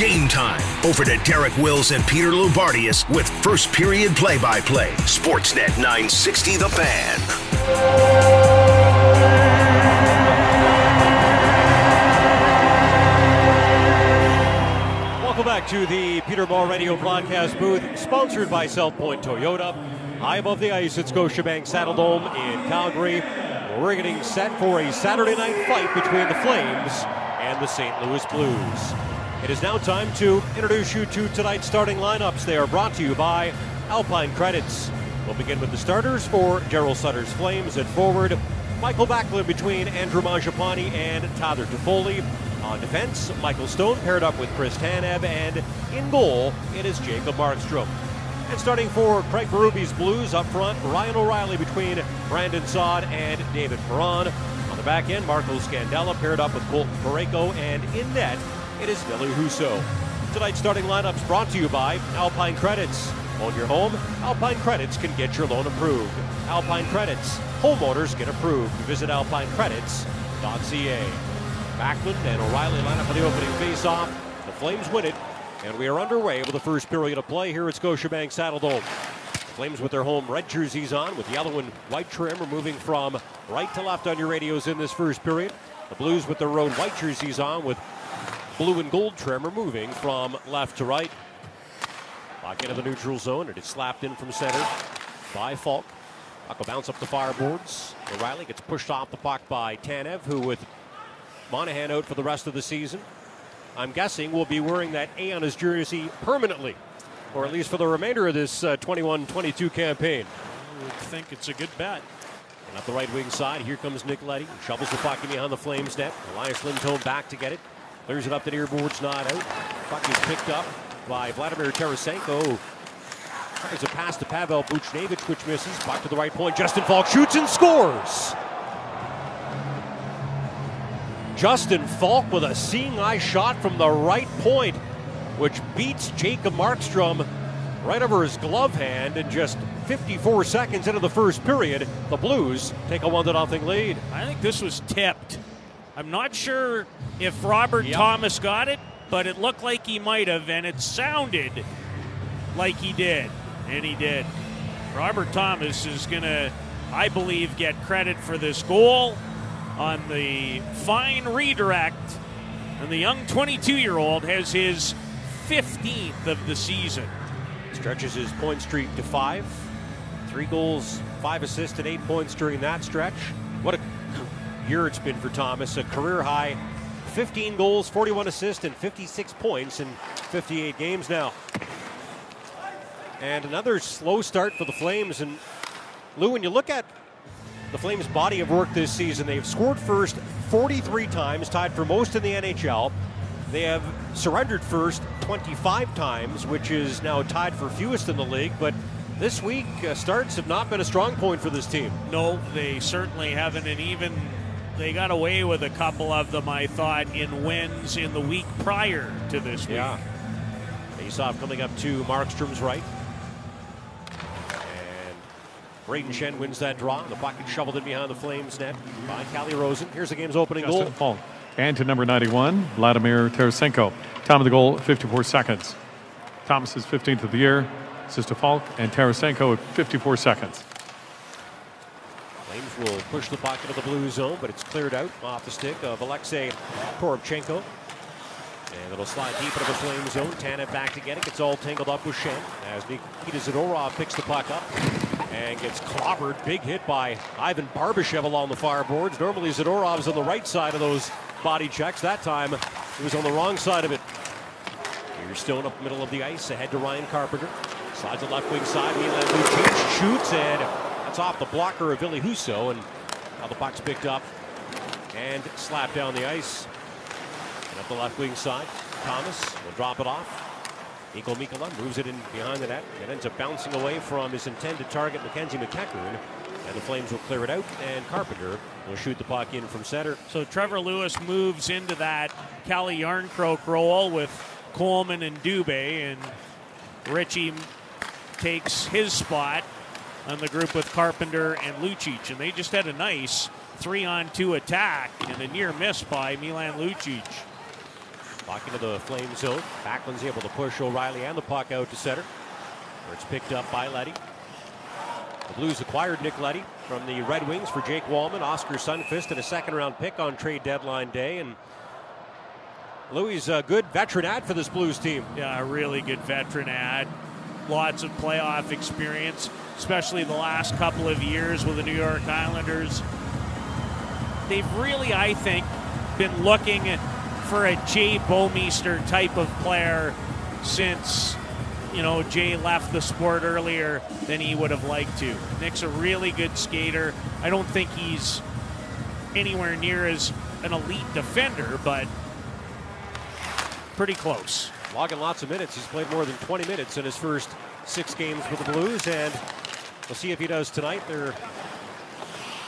game time. Over to Derek Wills and Peter Loubardias with first period play by play. Sportsnet 960 The Fan. Welcome back to the Peter Ball Radio broadcast booth, sponsored by South Point Toyota. High above the ice at Scotiabank Saddledome in Calgary. We're getting set for a Saturday night fight between the Flames and the St. Louis Blues. It is now time to introduce you to tonight's starting lineups. They are brought to you by Alpine Credits. We'll begin with the starters for Darryl Sutter's Flames at forward. Michael Backlund between Andrew Mangiapane and Tyler Toffoli. On defense, Michael Stone paired up with Chris Tanev, and in goal, it is Jacob Markstrom. And starting for Craig Berube's Blues up front, Ryan O'Reilly between Brandon Saad and David Perron. On the back end, Marco Scandella paired up with Colton Parayko, and in net, it is Ville Husso. Tonight's starting lineups brought to you by Alpine Credits. Own your home? Alpine Credits can get your loan approved. Alpine Credits, homeowners get approved. Visit alpinecredits.ca. Backlund and O'Reilly line up for the opening faceoff. The Flames win it, and we are underway with the first period of play here at Scotiabank Saddledome. Flames with their home red jerseys on with yellow and white trim are moving from right to left on your radios in this first period. The Blues with their road white jerseys on with blue and gold trim are moving from left to right. Lock into the neutral zone. And It is slapped in from center by Faulk. Puck will bounce up the fireboards. O'Reilly gets pushed off the puck by Tanev, who with Monahan out for the rest of the season. I'm guessing will be wearing that A on his jersey permanently, or at least for the remainder of this 21 uh, 22 campaign. I would think it's a good bet. And up the right wing side, here comes Nick Leddy. Shovels the puck in behind the Flames net. Elias Lindholm back to get it. Clears it up the near boards, not out. Puck is picked up by Vladimir Tarasenko. Tries a pass to Pavel Buchnevich, which misses. Puck to the right point. Justin Faulk shoots and scores. Justin Faulk with a seeing eye shot from the right point, which beats Jacob Markstrom right over his glove hand in just 54 seconds into the first period. The Blues take a 1 0 lead. I think this was tipped. I'm not sure if Robert yep. Thomas got it, but it looked like he might have, and it sounded like he did, and he did. Robert Thomas is going to, I believe, get credit for this goal on the fine redirect. And the young 22 year old has his 15th of the season. Stretches his point streak to five. Three goals, five assists, and eight points during that stretch. What a year it's been for Thomas. A career high 15 goals, 41 assists, and 56 points in 58 games now. And another slow start for the Flames. And Lou, when you look at the Flames' body of work this season. They've scored first 43 times, tied for most in the NHL. They have surrendered first 25 times, which is now tied for fewest in the league. But this week, uh, starts have not been a strong point for this team. No, they certainly haven't. And even they got away with a couple of them, I thought, in wins in the week prior to this week. Yeah. Face off coming up to Markstrom's right. And Braden Schenn wins that draw. The puck is shoveled in behind the Flames net by Calle Rosen. Here's the game's opening Justin goal. Faulk. And to number 91, Vladimir Tarasenko. Time of the goal, 54 seconds. Thomas's 15th of the year. This Faulk and Tarasenko at 54 seconds. Will push the puck into the blue zone, but it's cleared out off the stick of Alexei Toropchenko. And it'll slide deep into the flame zone. Tanev back to get it. Gets all tangled up with Schenn as Nikita Zadorov picks the puck up and gets clobbered. Big hit by Ivan Barbashev along the far boards. Normally Zadorov's on the right side of those body checks. That time he was on the wrong side of it. Here's Stone up the middle of the ice. Ahead to Ryan Carpenter. Slides the left wing side. Milan Lucic shoots and off the blocker of Ville Husso. And now the puck's picked up and slapped down the ice. And up the left wing side. Thomas will drop it off. Niko Mikkola moves it in behind the net. It ends up bouncing away from his intended target, Mackenzie MacEachern. And the Flames will clear it out, and Carpenter will shoot the puck in from center. So Trevor Lewis moves into that Calle Jarnkrok role with Coleman and Dubé, and Ritchie takes his spot on the group with Carpenter and Lucic. And they just had a nice three on two attack and a near miss by Milan Lucic. Back into the flame zone. Backlund's able to push O'Reilly and the puck out to center, where it's picked up by Leddy. The Blues acquired Nick Leddy from the Red Wings for Jake Walman, Oskar Sundqvist, and a second round pick on trade deadline day. And Louis a good veteran ad for this Blues team. Yeah, a really good veteran ad. Lots of playoff experience, especially the last couple of years with the New York Islanders. They've really, I think, been looking for a Jay Bouwmeester type of player since you know Jay left the sport earlier than he would have liked to. Nick's a really good skater. I don't think he's anywhere near as an elite defender, but pretty close. Logging lots of minutes. He's played more than 20 minutes in his first six games with the Blues, and we'll see if he does tonight. They're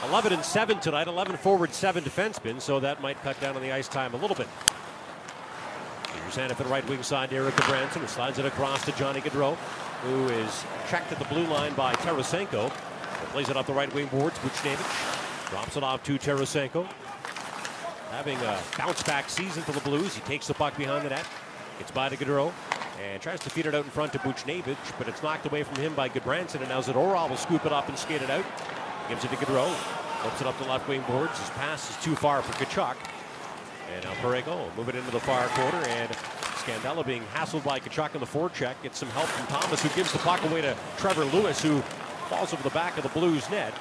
11 and 7 tonight, 11 forward, 7 defensemen, so that might cut down on the ice time a little bit. Here's Hanifin right wing side to Erik Gudbranson, who slides it across to Johnny Gaudreau, who is checked at the blue line by Tarasenko. Plays it up the right wing boards. Buchnevich drops it off to Tarasenko. Having a bounce back season for the Blues. He takes the puck behind the net, gets by to Gaudreau, and tries to feed it out in front to Buchnevich, but it's knocked away from him by Gudbranson, and now Zadorov will scoop it up and skate it out. Gives it to Gaudreau. Flips it up the left wing boards. His pass is too far for Tkachuk. And now will move it into the far corner. And Scandella being hassled by Tkachuk in the forecheck. Gets some help from Thomas, who gives the puck away to Trevor Lewis, who falls over the back of the Blues net.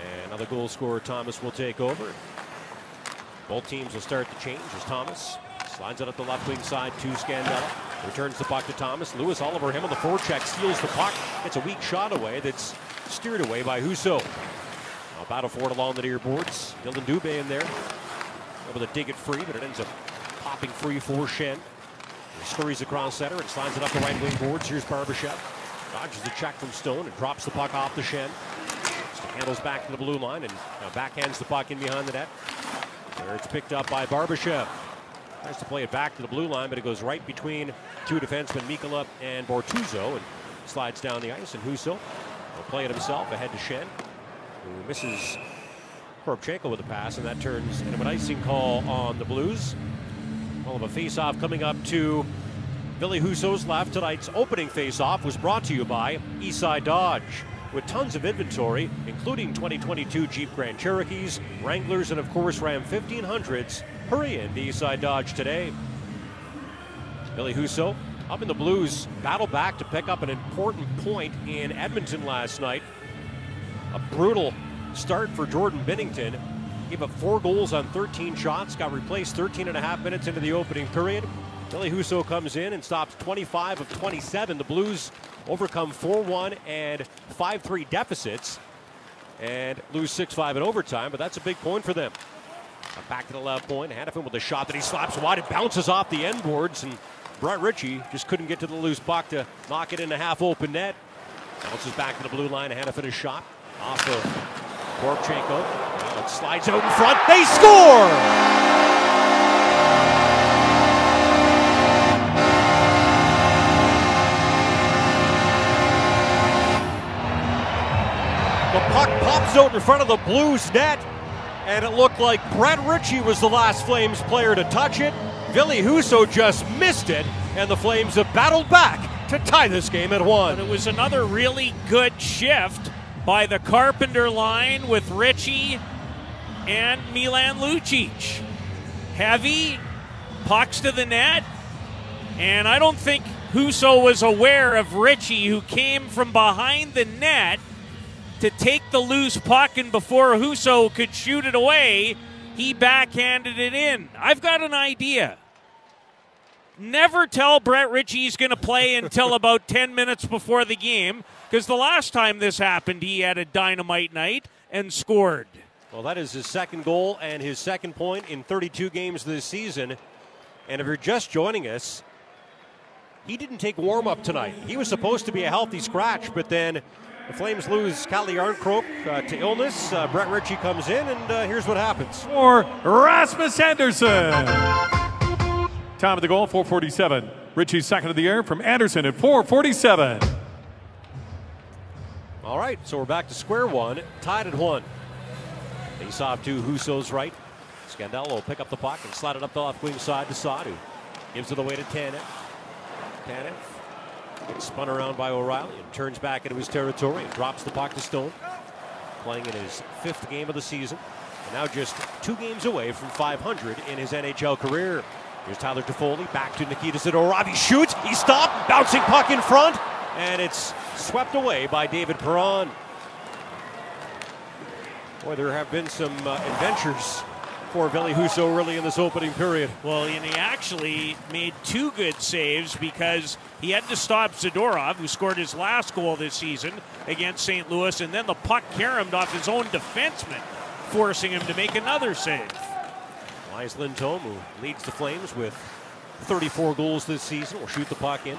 And another goal scorer, Thomas, will take over. Both teams will start to change as Thomas slides it up the left wing side to Scandella. Returns the puck to Thomas. Lewis all over him on the forecheck. Steals the puck. It's a weak shot away that's steered away by Husso. Now battle for it along the near boards. Dillon Dubé in there. Able to dig it free, but it ends up popping free for Schenn. He scurries across center and slides it up the right wing boards. Here's Barbashev. Dodges the check from Stone and drops the puck off the Schenn. handles back to the blue line and backhands the puck in behind the net. There it's picked up by Barbashev. Tries to play it back to the blue line, but it goes right between two defensemen, Mikkola and Bortuzzo, and slides down the ice. And Husso will play it himself ahead to Schenn, who misses Toropchenko with a pass, and that turns into an icing call on the Blues. Well, of a face-off coming up to Ville Husso's left. Tonight's opening face-off was brought to you by Eastside Dodge. With tons of inventory, including 2022 Jeep Grand Cherokees, Wranglers, and of course Ram 1500s, hurry in to Eastside Dodge today. Ville Husso up in the Blues, battle back to pick up an important point in Edmonton last night. A brutal start for Jordan Binnington. Gave up four goals on 13 shots, got replaced 13 and a half minutes into the opening period. Ville Husso comes in and stops 25 of 27. The Blues overcome 4 1 and 5 3 deficits and lose 6 5 in overtime, but that's a big point for them. Back to the left point. Hanifin with a shot that he slaps wide. It bounces off the end boards, and Brett Ritchie just couldn't get to the loose puck to knock it in a half open net. Bounces back to the blue line. Hanifin a shot off of Toropchenko. Now it slides out in front. They score! The puck pops out in front of the Blues net, and it looked like Brett Ritchie was the last Flames player to touch it. Ville Husso just missed it, and the Flames have battled back to tie this game at one. But it was another really good shift by the Carpenter line with Ritchie and Milan Lucic. Heavy, pucks to the net, and I don't think Husso was aware of Ritchie, who came from behind the net to take the loose puck, and before Husso could shoot it away, he backhanded it in. I've got an idea. Never tell Brett Ritchie he's going to play until about 10 minutes before the game, because the last time this happened, he had a dynamite night and scored. Well, that is his second goal and his second point in 32 games this season. And if you're just joining us, he didn't take warm up tonight. He was supposed to be a healthy scratch, but then the Flames lose Calle Jarnkrok uh, to illness. Uh, Brett Ritchie comes in, and uh, here's what happens. For Rasmus Andersson. Time of the goal, 447. Ritchie's second of the year from Andersson at 447. All right, so we're back to square one, tied at one. Face off to Husso's right. Scandella will pick up the puck and slide it up the left wing side to Sadu. Gives it away to. Tanev gets spun around by O'Reilly and turns back into his territory and drops the puck to Stone. Playing in his fifth game of the season. And now just two games away from 500 in his NHL career. Here's Tyler Toffoli back to Nikita Zadorov. He shoots. He stopped. Bouncing puck in front. And it's swept away by David Perron. Boy, there have been some uh, adventures for Ville Husso really in this opening period. Well, and he actually made two good saves because he had to stop Zadorov, who scored his last goal this season against St. Louis, and then the puck caromed off his own defenseman, forcing him to make another save. Elias Lindholm, who leads the Flames with 34 goals this season, will shoot the puck in.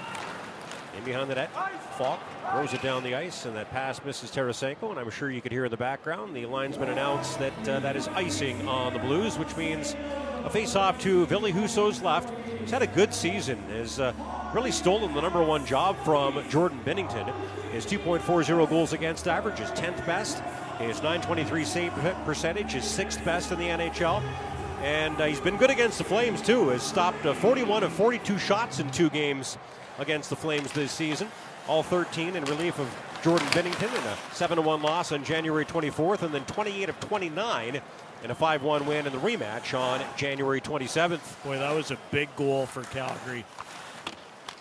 In behind the net, Faulk throws it down the ice, and that pass misses Tarasenko. And I'm sure you could hear in the background the linesman announce that uh, that is icing on the Blues, which means a face-off to Ville Husso's left. He's had a good season. Has uh, really stolen the number one job from Jordan Binnington. His 2.40 goals against average is 10th best. His 923 save percentage is sixth best in the NHL. And uh, he's been good against the Flames, too. Has stopped uh, 41 of 42 shots in two games against the Flames this season. All 13 in relief of Jordan Binnington in a 7 1 loss on January 24th, and then 28 of 29 in a 5 1 win in the rematch on January 27th. Boy, that was a big goal for Calgary.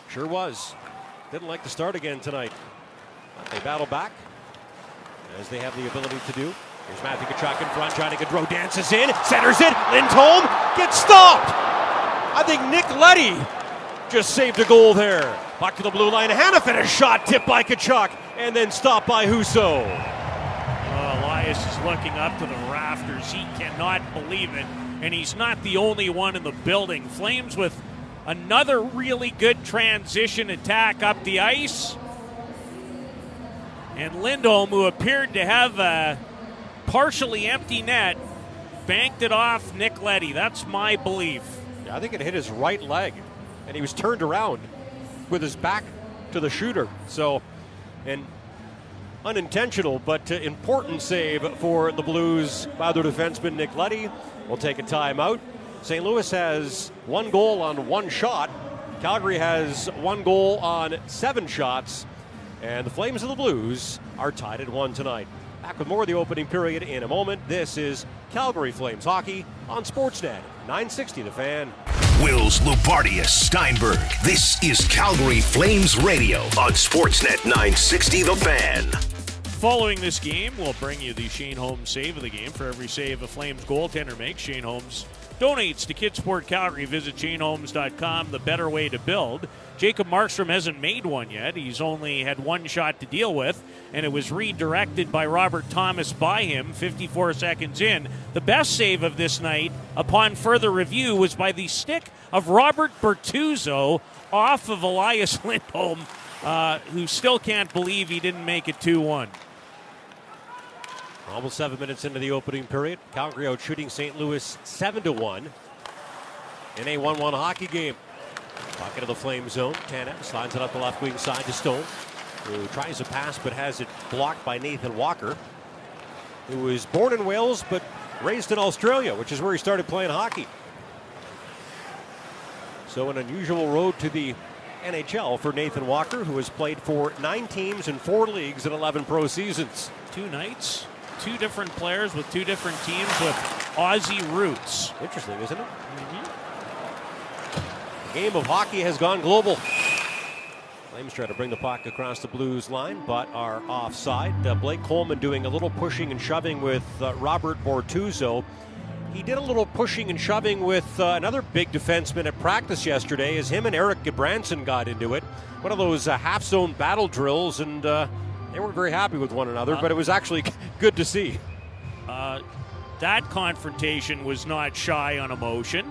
Sure was. Didn't like to start again tonight. But they battle back as they have the ability to do. Here's Matthew Tkachuk in front. Johnny Gaudreau dances in, centers it. Lindholm gets stopped. I think Nick Leddy just saved a goal there. Back to the blue line. Hanifin a shot tipped by Tkachuk and then stopped by Husso. Oh, Elias is looking up to the rafters. He cannot believe it. And he's not the only one in the building. Flames with another really good transition attack up the ice. And Lindholm, who appeared to have a partially empty net, banked it off Nick Leddy. That's my belief. Yeah, I think it hit his right leg, and he was turned around with his back to the shooter. So, an unintentional but uh, important save for the Blues by their defenseman Nick Leddy. We'll take a timeout. St. Louis has one goal on one shot. Calgary has one goal on seven shots. And the Flames of the Blues are tied at one tonight. Back with more of the opening period in a moment. This is Calgary Flames hockey on Sportsnet 960 The Fan. Wills, Loubardias, Steinberg. This is Calgary Flames Radio on Sportsnet 960 The Fan. Following this game, we'll bring you the Shane Homes save of the game. For every save a Flames goaltender makes, Shane Homes donates to Kidsport Calgary. Visit ShaneHomes.com, the better way to build. Jacob Markstrom hasn't made one yet. He's only had one shot to deal with, and it was redirected by Robert Thomas by him 54 seconds in. The best save of this night, upon further review, was by the stick of Robert Bortuzzo off of Elias Lindholm, uh, who still can't believe he didn't make it 2 1. Almost seven minutes into the opening period. Calgary out shooting St. Louis 7 to 1 in a 1 1 hockey game. Pocket of the flame zone. Tanev slides it up the left wing side to Stone, who tries a pass but has it blocked by Nathan Walker, who was born in Wales but raised in Australia, which is where he started playing hockey. So, an unusual road to the NHL for Nathan Walker, who has played for nine teams in four leagues and 11 pro seasons. Two nights, two different players with two different teams with Aussie roots. Interesting, isn't it? Game of hockey has gone global. Flames try to bring the puck across the Blues line, but are offside. Uh, Blake Coleman doing a little pushing and shoving with uh, Robert Bortuzzo. He did a little pushing and shoving with uh, another big defenseman at practice yesterday as him and Erik Gudbranson got into it. One of those uh, half zone battle drills, and uh, they weren't very happy with one another, but it was actually good to see. Uh, that confrontation was not shy on emotion.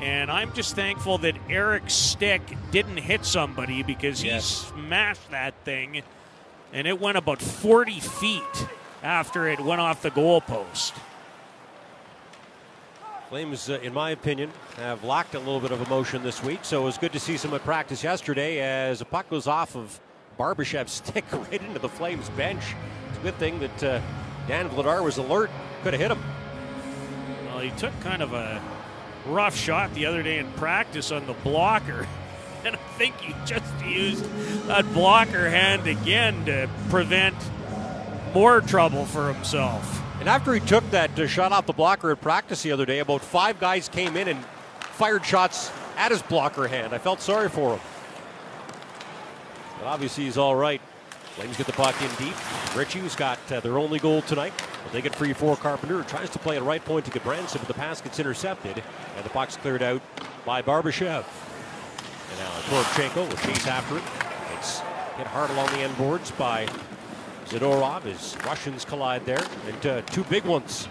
And I'm just thankful that Erik's stick didn't hit somebody because he Yes. smashed that thing and it went about 40 feet after it went off the goalpost. Flames, uh, in my opinion, have lacked a little bit of emotion this week, so it was good to see some at practice yesterday as a puck goes off of Barbashev's stick right into the Flames bench. It's a good thing that uh, Dan Vladar was alert, could have hit him. Well, he took kind of a rough shot the other day in practice on the blocker. And I think he just used that blocker hand again to prevent more trouble for himself. And after he took that uh, shot off the blocker at practice the other day, about five guys came in and fired shots at his blocker hand. I felt sorry for him. But obviously, he's all right. Flames get the puck in deep. Ritchie, who's got uh, their only goal tonight, will take it free for Carpenter, tries to play at right point to Gudbranson, but the pass gets intercepted, and the puck's cleared out by Barbashev. And now Toropchenko will chase after it. It's hit hard along the end boards by Zadorov. As Russians collide there, and uh, two big ones.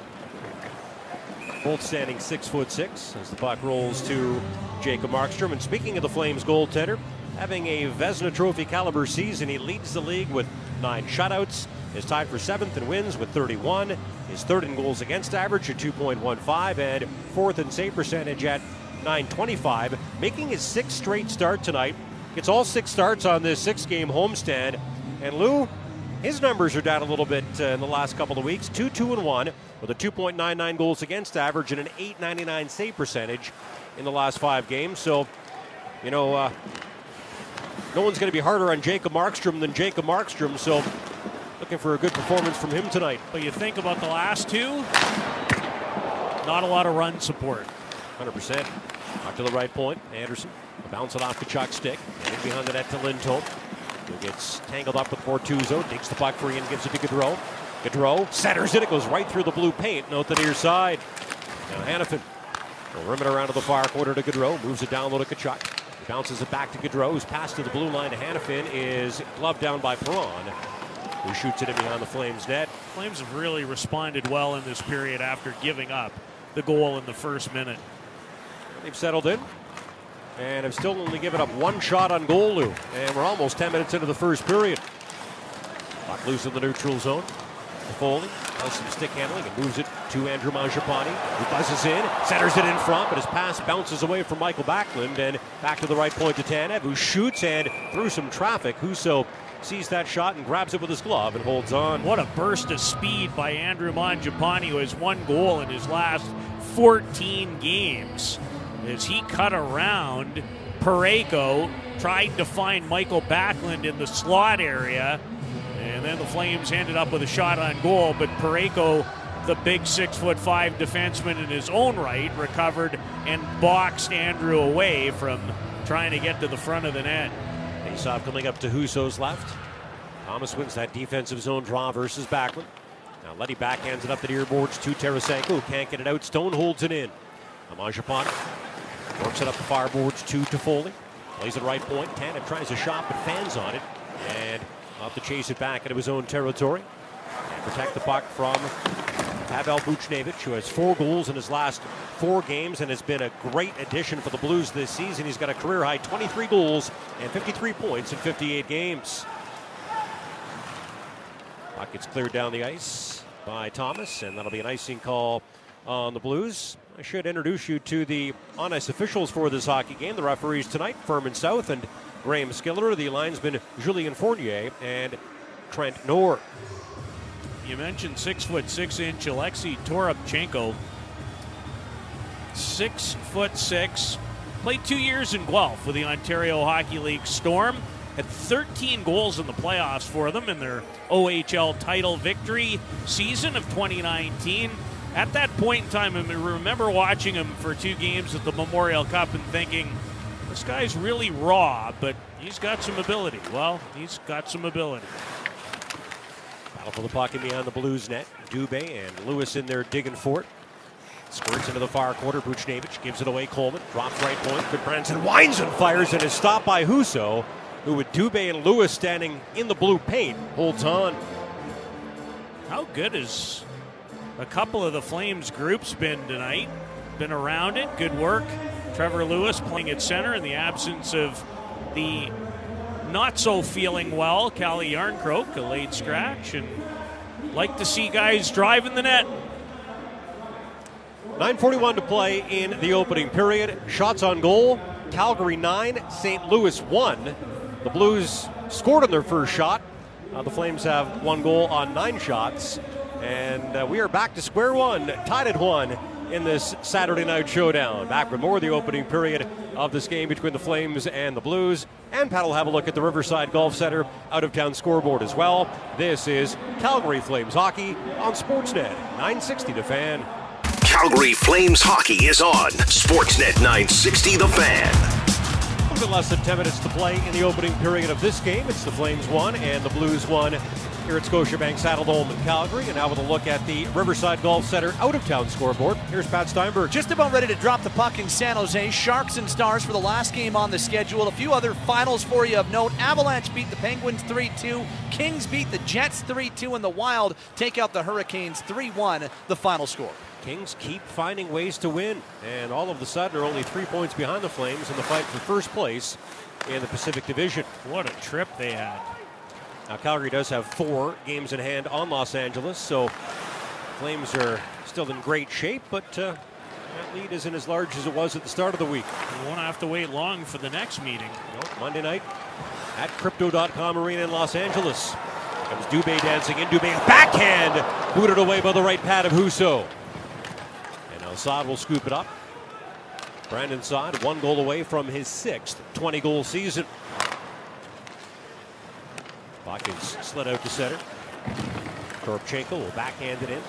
Both standing six foot six as the puck rolls to Jacob Markstrom. And speaking of the Flames goaltender, having a Vezina Trophy caliber season. He leads the league with nine shutouts, is tied for seventh in wins with 31, is third in goals against average at 2.15, and fourth in save percentage at 925, making his sixth straight start tonight. Gets all six starts on this six game homestand. And Lou, his numbers are down a little bit uh, in the last couple of weeks 2 2 and 1 with a 2.99 goals against average and an 899 save percentage in the last five games. So, you know, uh, no one's going to be harder on Jacob Markstrom than Jacob Markstrom. So, looking for a good performance from him tonight. But you think about the last two, not a lot of run support. 100%. Out to the right point. Andersson bounce it off the Chuck stick. And behind the net to Lindholm. Who gets tangled up with Bortuzzo. Digs the puck free and gives it to Gaudreau. Gaudreau centers it. It goes right through the blue paint. Note the near side. Now Hanifin will rim it around to the far corner to Gaudreau. Moves it down low to Tkachuk. Bounces it back to Gaudreau, who's passed to the blue line to Hanifin, is gloved down by Perron, who shoots it in behind the Flames net. Flames have really responded well in this period after giving up the goal in the first minute. They've settled in and have still only given up one shot on goal, Lou. And we're almost 10 minutes into the first period. Puck loose in the neutral zone. Toffoli does some stick handling and moves it to Andrew Mangiapane, who buzzes in, centers it in front, but his pass bounces away from Michael Backlund and back to the right point to Tanev, who shoots and through some traffic. Husso sees that shot and grabs it with his glove and holds on. What a burst of speed by Andrew Mangiapane, who has one goal in his last 14 games. As he cut around, Parayko tried to find Michael Backlund in the slot area and then the Flames ended up with a shot on goal, but Parayko, the big six foot five defenseman in his own right, recovered and boxed Andrew away from trying to get to the front of the net. Faceoff coming up to Huso's left. Thomas wins that defensive zone draw versus Backlund. Now Leddy backhands it up the near boards to Tarasenko, who can't get it out. Stone holds it in. Mangiapane works it up the far boards to Toffoli. Plays it right point. Tanev tries a shot, but fans on it. And To chase it back into his own territory and protect the puck from Pavel Buchnevich, who has four goals in his last four games and has been a great addition for the Blues this season. He's got a career high 23 goals and 53 points in 58 games. Puck gets cleared down the ice by Thomas, and that'll be an icing call on the Blues. I should introduce you to the on ice officials for this hockey game. The referees tonight, Furman South and Graham Skilliter, the linesman Julien Fournier, and Trent Knorr. You mentioned six foot six inch Alexei Toropchenko. Six foot six. Played two years in Guelph with the Ontario Hockey League Storm. Had 13 goals in the playoffs for them in their OHL title victory season of 2019. At that point in time, I remember watching him for two games at the Memorial Cup and thinking, this guy's really raw, but he's got some ability. Well, he's got some ability. Battle for the puck in behind the Blues net. Dubé and Lewis in there digging for it. Squirts into the far quarter. Buchnevich gives it away. Coleman drops right point. Gudbranson winds and fires and is stopped by Husso, who with Dubé and Lewis standing in the blue paint holds on. How good has a couple of the Flames groups been tonight? Been around it. Good work. Trevor Lewis playing at center in the absence of the not so feeling well Calle Jarnkrok, a late scratch, and like to see guys driving the net. 9.41 to play in the opening period. Shots on goal. Calgary 9, St. Louis 1. The Blues scored on their first shot. Uh, the Flames have one goal on nine shots. And uh, we are back to square one, tied at one in this Saturday night showdown. Back with more of the opening period of this game between the Flames and the Blues. And Pat will have a look at the Riverside Golf Center out of town scoreboard as well. This is Calgary Flames hockey on Sportsnet 960 The Fan. Calgary Flames hockey is on Sportsnet 960 The Fan. A little bit less than 10 minutes to play in the opening period of this game. It's the Flames one and the Blues one here at Scotiabank Saddledome in Calgary. And now with a look at the Riverside Golf Center out of town scoreboard. Here's Pat Steinberg. Just about ready to drop the puck in San Jose. Sharks and Stars for the last game on the schedule. A few other finals for you of note. Avalanche beat the Penguins 3 2. Kings beat the Jets 3 2. And the Wild take out the Hurricanes 3 1, the final score. Kings keep finding ways to win, and all of a sudden are only three points behind the Flames in the fight for first place in the Pacific Division. What a trip they had. Now, Calgary does have four games in hand on Los Angeles, so Flames are still in great shape, but uh, that lead isn't as large as it was at the start of the week. You won't have to wait long for the next meeting. Monday night at Crypto.com Arena in Los Angeles. Comes Dubé dancing in. Dubé backhand booted away by the right pad of Husso. And now Saad will scoop it up. Brandon Saad, one goal away from his sixth 20 goal season. Puck is slid out to center. Toropchenko will backhand it in.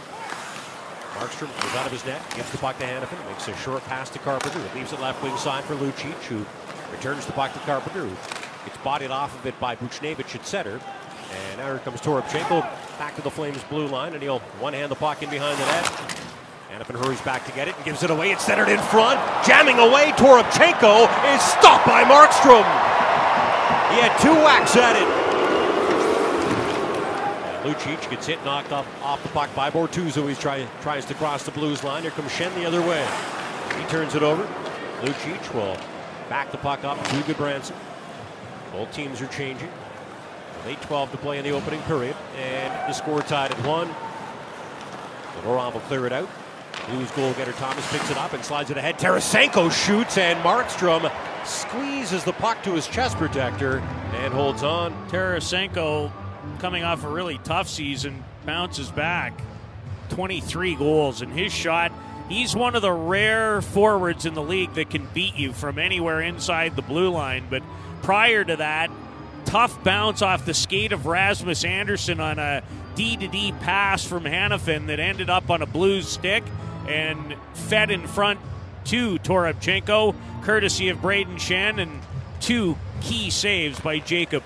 Markstrom goes out of his net, gives the puck to Hanifin, makes a short pass to Carpenter, who leaves it left wing side for Lucic, who returns the puck to Carpenter, who gets bodied off of it by Buchnevich at center. And now here comes Toropchenko back to the Flames blue line, and he'll one-hand the puck in behind the net. Hanifin hurries back to get it and gives it away. It's centered in front, jamming away. Toropchenko is stopped by Markstrom. He had two whacks at it. Lucic gets hit, knocked off, off the puck by Bortuzzo. He try, tries to cross the Blues line. Here comes Schenn the other way. He turns it over. Lucic will back the puck up to Gudbranson. Both teams are changing. 8-12 to play in the opening period. And the score tied at one. Laurent will clear it out. Blues goal getter Thomas picks it up and slides it ahead. Tarasenko shoots and Markstrom squeezes the puck to his chest protector and holds on. Tarasenko coming off a really tough season, bounces back. 23 goals, and his shot, he's one of the rare forwards in the league that can beat you from anywhere inside the blue line. But prior to that, tough bounce off the skate of Rasmus Andersson on a D to D pass from Hanifin that ended up on a Blues stick and fed in front to Toropchenko, courtesy of Braden Schenn, and two key saves by Jacob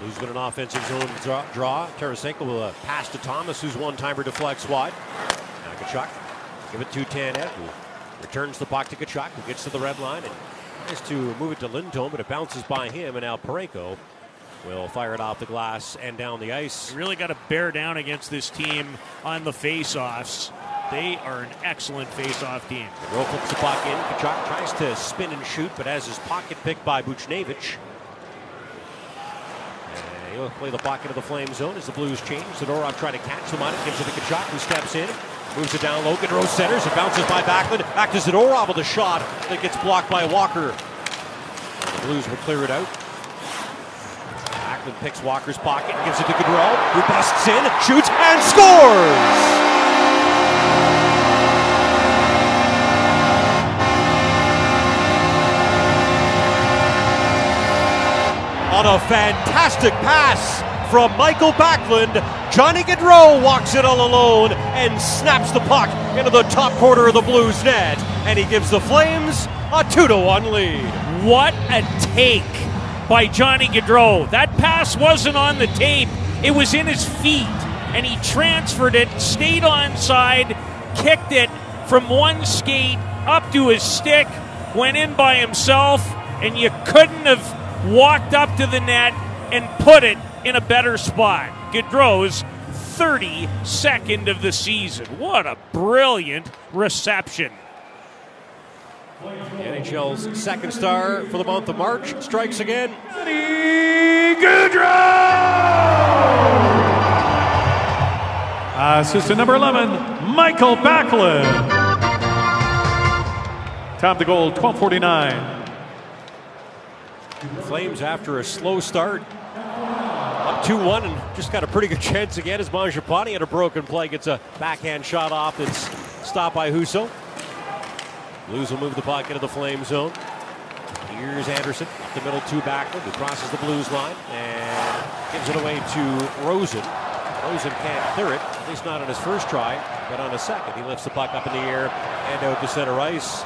Got an offensive zone draw. draw. Tarasenko will uh, pass to Thomas, whose one-timer deflects wide. Now Tkachuk, give it to Tanev, who returns the puck to Tkachuk, who gets to the red line and tries to move it to Lindholm, but it bounces by him, and now Parayko will fire it off the glass and down the ice. You really got to bear down against this team on the face-offs. They are an excellent face-off team. Rowe flips the puck in. Tkachuk tries to spin and shoot, but has his pocket picked by Buchnevich. He'll play the puck into the flame zone as the Blues change. Zadorov trying to catch him on it, gives it to Tkachuk, who steps in, moves it down low. Gaudreau centers, it bounces by Backlund. Back to Zadorov with a shot that gets blocked by Walker. The Blues will clear it out. Backlund picks Walker's pocket, and gives it to Gaudreau, who busts in, shoots, and scores! A fantastic pass from Michael Backlund, Johnny Gaudreau walks it all alone and snaps the puck into the top corner of the Blues net. And he gives the Flames a 2 to 1 lead. What a take by Johnny Gaudreau. That pass wasn't on the tape, it was in his feet. And he transferred it, stayed on side, kicked it from one skate up to his stick, went in by himself, and you couldn't have walked up to the net and put it in a better spot. Gaudreau's 32nd of the season. What a brilliant reception. The NHL's second star for the month of March strikes again. Uh, assistant number 11, Michael Backlund. Time the goal, 1249. Flames after a slow start. Up 2 1 and just got a pretty good chance again as Mangiapane had a broken play. Gets a backhand shot off that's stopped by Husso. Blues will move the puck into the flame zone. Here's Andersson up the middle, two backward, who crosses the Blues line and gives it away to Rosen. Rosen can't clear it, at least not on his first try, but on a second. He lifts the puck up in the air and out to center ice.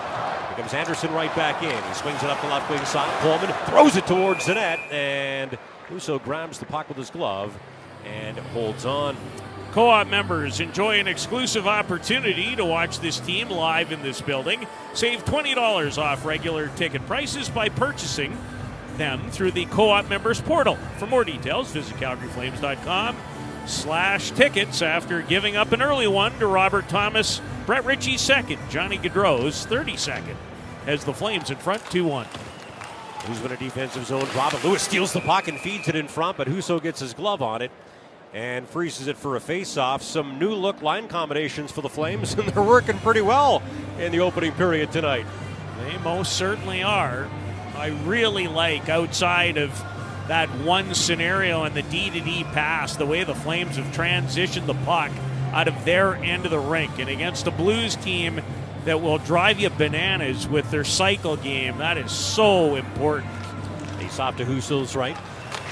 Here comes Andersson right back in. He swings it up the left wing side. Coleman throws it towards the net, and Husso grabs the puck with his glove and holds on. Co op members enjoy an exclusive opportunity to watch this team live in this building. Save $20 off regular ticket prices by purchasing them through the co op members portal. For more details, visit CalgaryFlames.com slash tickets after giving up an early one to Robert Thomas, Brett Ritchie's second, Johnny Gaudreau's 32nd, as the Flames in front 2 1. Who's in a defensive zone it. Lewis steals the puck and feeds it in front, but Husso gets his glove on it and freezes it for a face-off. Some new look line combinations for the Flames, and they're working pretty well in the opening period tonight. They most certainly are. I really like outside of that one scenario and the D to D pass, the way the Flames have transitioned the puck out of their end of the rink and against a Blues team that will drive you bananas with their cycle game. That is so important. Face off to Husso's right.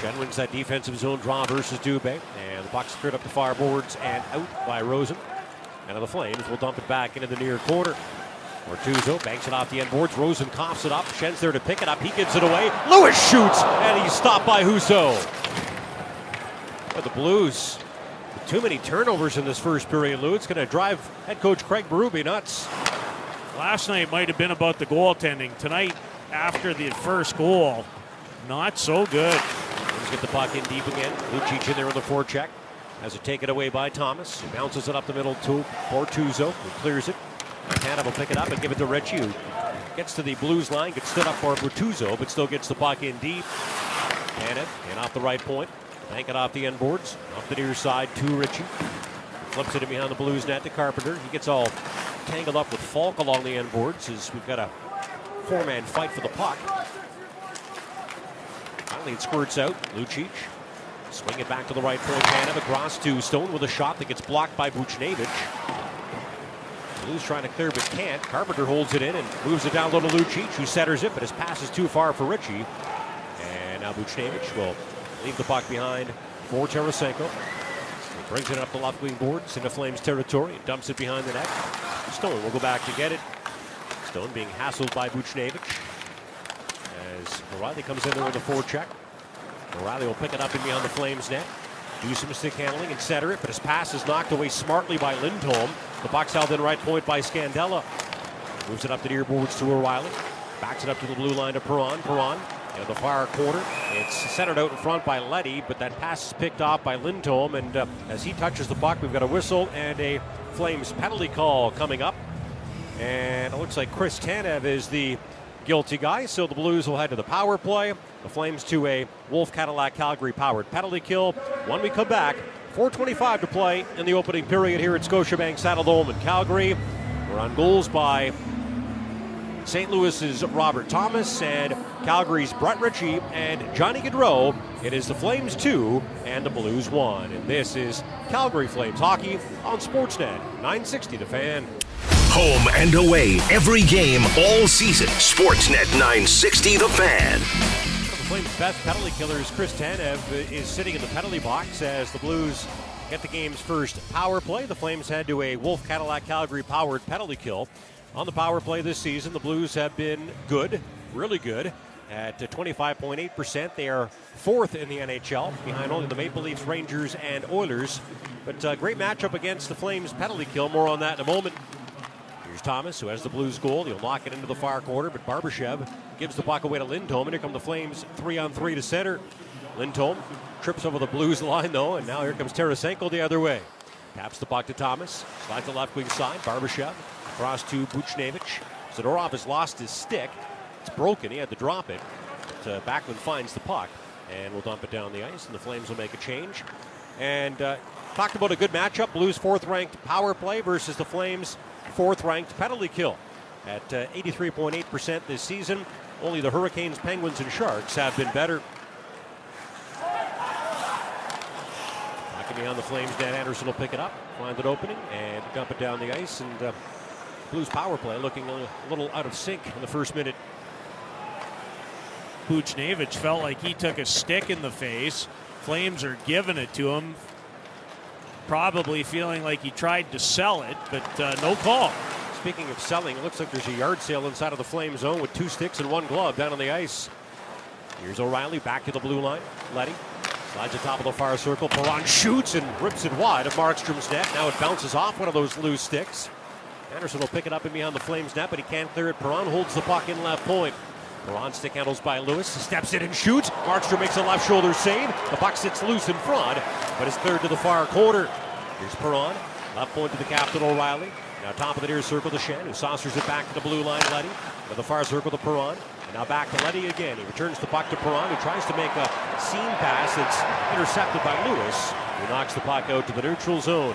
Schenn wins that defensive zone draw versus Dubé. And the puck's cleared up the far boards and out by Rosen. And the Flames will dump it back into the near corner. Bortuzzo banks it off the end boards. Rosen coughs it up. Schenn's there to pick it up. He gives it away. Lewis shoots, and he's stopped by Husso. But the Blues, too many turnovers in this first period, Lou. It's going to drive head coach Craig Berube nuts. Last night might have been about the goaltending. Tonight, after the first goal, not so good. Let's get the puck in deep again. Lucic in there with the forecheck. Has it taken away by Thomas. He bounces it up the middle to Bortuzzo, who clears it. Montana will pick it up and give it to Ritchie. Gets to the Blues line, gets stood up for Bortuzzo, but still gets the puck in deep. And and off the right point. Bank it off the end boards. Off the near side to Ritchie. Flips it in behind the Blues net to Carpenter. He gets all tangled up with Faulk along the end boards as we've got a four-man fight for the puck. Finally, it squirts out. Lucic. Swing it back to the right point. Tanev across to Stone with a shot that gets blocked by Buchnevich. Blues trying to clear but can't. Carpenter holds it in and moves it down low to Lucic, who centers it, but his pass is too far for Ritchie. And now Buchnevich will leave the puck behind for Tarasenko. He brings it up the left wing boards into Flames territory, and dumps it behind the net. Stone will go back to get it. Stone being hassled by Buchnevich. As O'Reilly comes in there with a forecheck. O'Reilly will pick it up in behind the Flames net. Do some stick handling and center it, but his pass is knocked away smartly by Lindholm. The box held in right point by Scandella. Moves it up to the near boards to O'Reilly. Backs it up to the blue line to Perron. Perron in the far corner. It's centered out in front by Leddy, but that pass is picked off by Lindholm. And uh, as he touches the puck, we've got a whistle and a Flames penalty call coming up. And it looks like Chris Tanev is the guilty guy. So the Blues will head to the power play. The Flames to a Wolf Cadillac Calgary powered penalty kill. When we come back, 4.25 to play in the opening period here at Scotiabank Saddledome in Calgary. We're on goals by St. Louis's Robert Thomas and Calgary's Brett Ritchie and Johnny Gaudreau. It is the Flames 2 and the Blues 1. And this is Calgary Flames hockey on Sportsnet 960 The Fan. Home and away, every game, all season. Sportsnet 960 The Fan. The Flames' best penalty killers, Chris Tanev, is sitting in the penalty box as the Blues get the game's first power play. The Flames head to a Wolf Cadillac Calgary powered penalty kill. On the power play this season, the Blues have been good, really good. At 25.8%, they are fourth in the NHL, behind only the Maple Leafs, Rangers, and Oilers. But uh, great matchup against the Flames penalty kill. More on that in a moment. Here's Thomas, who has the Blues goal. He'll knock it into the far corner, but Barbashev gives the puck away to Lindholm, and here come the Flames three on three to center. Lindholm trips over the Blues line, though, and now here comes Tarasenko the other way. Taps the puck to Thomas, slides the left wing side. Barbashev across to Buchnevich. Zadorov has lost his stick. It's broken. He had to drop it. But uh, Backlund finds the puck and will dump it down the ice, and the Flames will make a change. And uh, talked about a good matchup. Blues fourth ranked power play versus the Flames fourth ranked penalty kill at uh, 83.8% this season. Only the Hurricanes, Penguins, and Sharks have been better. Me on the Flames. Dan Anderson will pick it up, find an opening, and dump it down the ice. And uh, Blues power play looking a little out of sync in the first minute. Buchnevich felt like he took a stick in the face. Flames are giving it to him. Probably feeling like he tried to sell it, but uh, no call. Speaking of selling, it looks like there's a yard sale inside of the Flame zone with two sticks and one glove down on the ice. Here's O'Reilly back to the blue line. Leddy slides atop of the far circle. Perron shoots and rips it wide of Markstrom's net. Now it bounces off one of those loose sticks. Andersson will pick it up and beyond the Flames net, but he can't clear it. Perron holds the puck in left point. Perron stick handles by Lewis. Steps in and shoots. Markstrom makes a left shoulder save. The puck sits loose in front, but it's cleared to the far corner. Here's Perron. Left point to the captain O'Reilly. Now top of the near circle to Schenn, who saucers it back to the blue line. Leddy. To the far circle to Perron. And now back to Leddy again. He returns the puck to Perron, who tries to make a seam pass. It's intercepted by Lewis, who knocks the puck out to the neutral zone.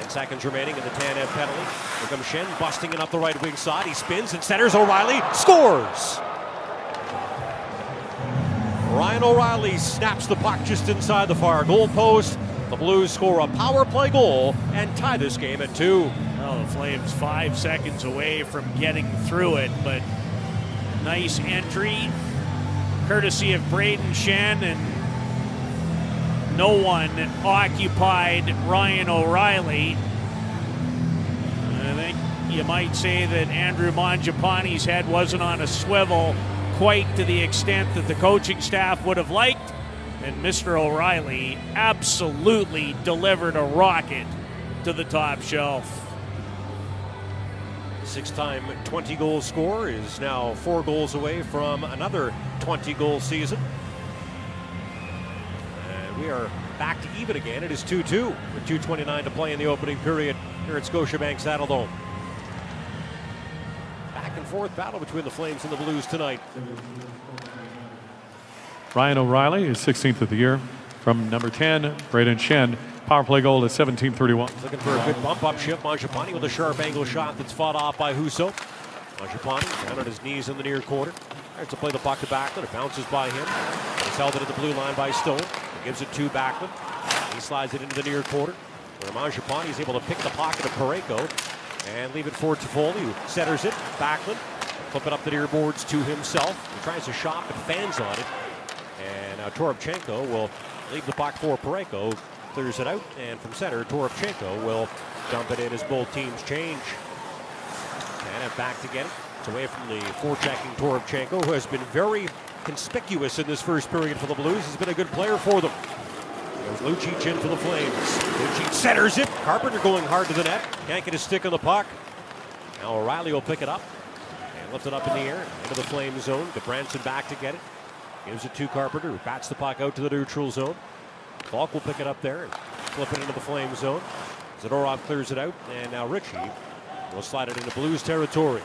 10 seconds remaining in the Tanev penalty. Here comes Schenn busting it up the right wing side. He spins and centers. O'Reilly scores. Ryan O'Reilly snaps the puck just inside the far goal post. The Blues score a power play goal and tie this game at two. The Flames five seconds away from getting through it, but nice entry, courtesy of Brayden Schenn, and no one occupied Ryan O'Reilly. I think you might say that Andrew Mangiapane's head wasn't on a swivel quite to the extent that the coaching staff would have liked. And Mr. O'Reilly absolutely delivered a rocket to the top shelf. Six time 20 goal scorer is now four goals away from another 20 goal season. And we are back to even again. It is 2 2 with 2.29 to play in the opening period here at Scotiabank Saddledome Back and forth battle between the Flames and the Blues tonight. Ryan O'Reilly is 16th of the year. From number 10, Brayden Schenn. Power play goal at 17:31. Looking for a good bump up shift. Mangiapane with a sharp angle shot that's fought off by Husso. Mangiapane down on his knees in the near quarter. Tries to play the puck to Backlund. It bounces by him. He's held it at the blue line by Stone. He gives it to Backlund. He slides it into the near quarter. Where is able to pick the pocket of Parayko and leave it for Toffoli, who centers it. Backlund, flip it up the near boards to himself. He tries to shot, but fans on it. And uh, now Toropchenko will leave the puck for Parayko, clears it out, and from center, Toropchenko will dump it in as both teams change. And back to get it. It's away from the forechecking Toropchenko, who has been very conspicuous in this first period for the Blues. He's been a good player for them. There's Lucic in for the Flames. Lucic centers it. Carpenter going hard to the net. Can't get his stick on the puck. Now O'Reilly will pick it up and lift it up in the air into the Flame zone. Branson back to get it. Gives it to Carpenter, who bats the puck out to the neutral zone. Faulk will pick it up there and flip it into the Flame zone. Zadorov clears it out, and now Ritchie will slide it into Blues territory.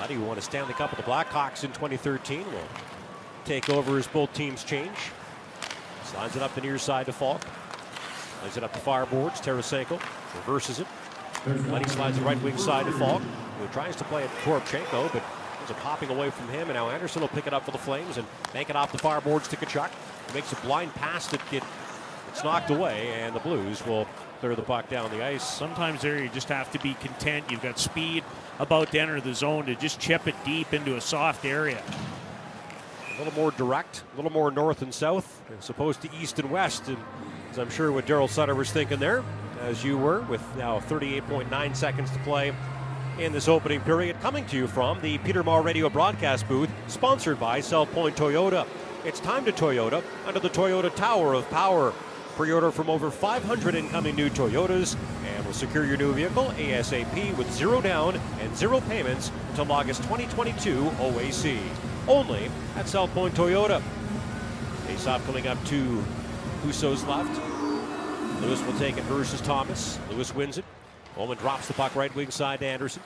Leddy, who won a Stanley Cup with the Blackhawks in 2013, will take over as both teams change. Slides it up the near side to Faulk. Slides it up the far boards. Tarasenko reverses it. Leddy slides the right wing side to Faulk, who tries to play it to Toropchenko, but ends up popping away from him. And now Andersson will pick it up for the Flames and bank it off the far boards to Tkachuk. He makes a blind pass that get it's knocked away, and the Blues will clear the puck down the ice. Sometimes there you just have to be content. You've got speed about to enter the zone to just chip it deep into a soft area. A little more direct, a little more north and south, as opposed to east and west. And as I'm sure what Darryl Sutter was thinking there, as you were, with now 38.9 seconds to play in this opening period. Coming to you from the Peter Maher Radio broadcast booth, sponsored by South Point Toyota. It's time to Toyota under the Toyota Tower of Power. Pre-order from over 500 incoming new Toyotas and will secure your new vehicle ASAP with zero down and zero payments until August 2022 OAC only at South Point Toyota. Face off coming up to Husso's left. Lewis will take it versus Thomas. Lewis wins it. Bowman drops the puck right wing side to Andersson,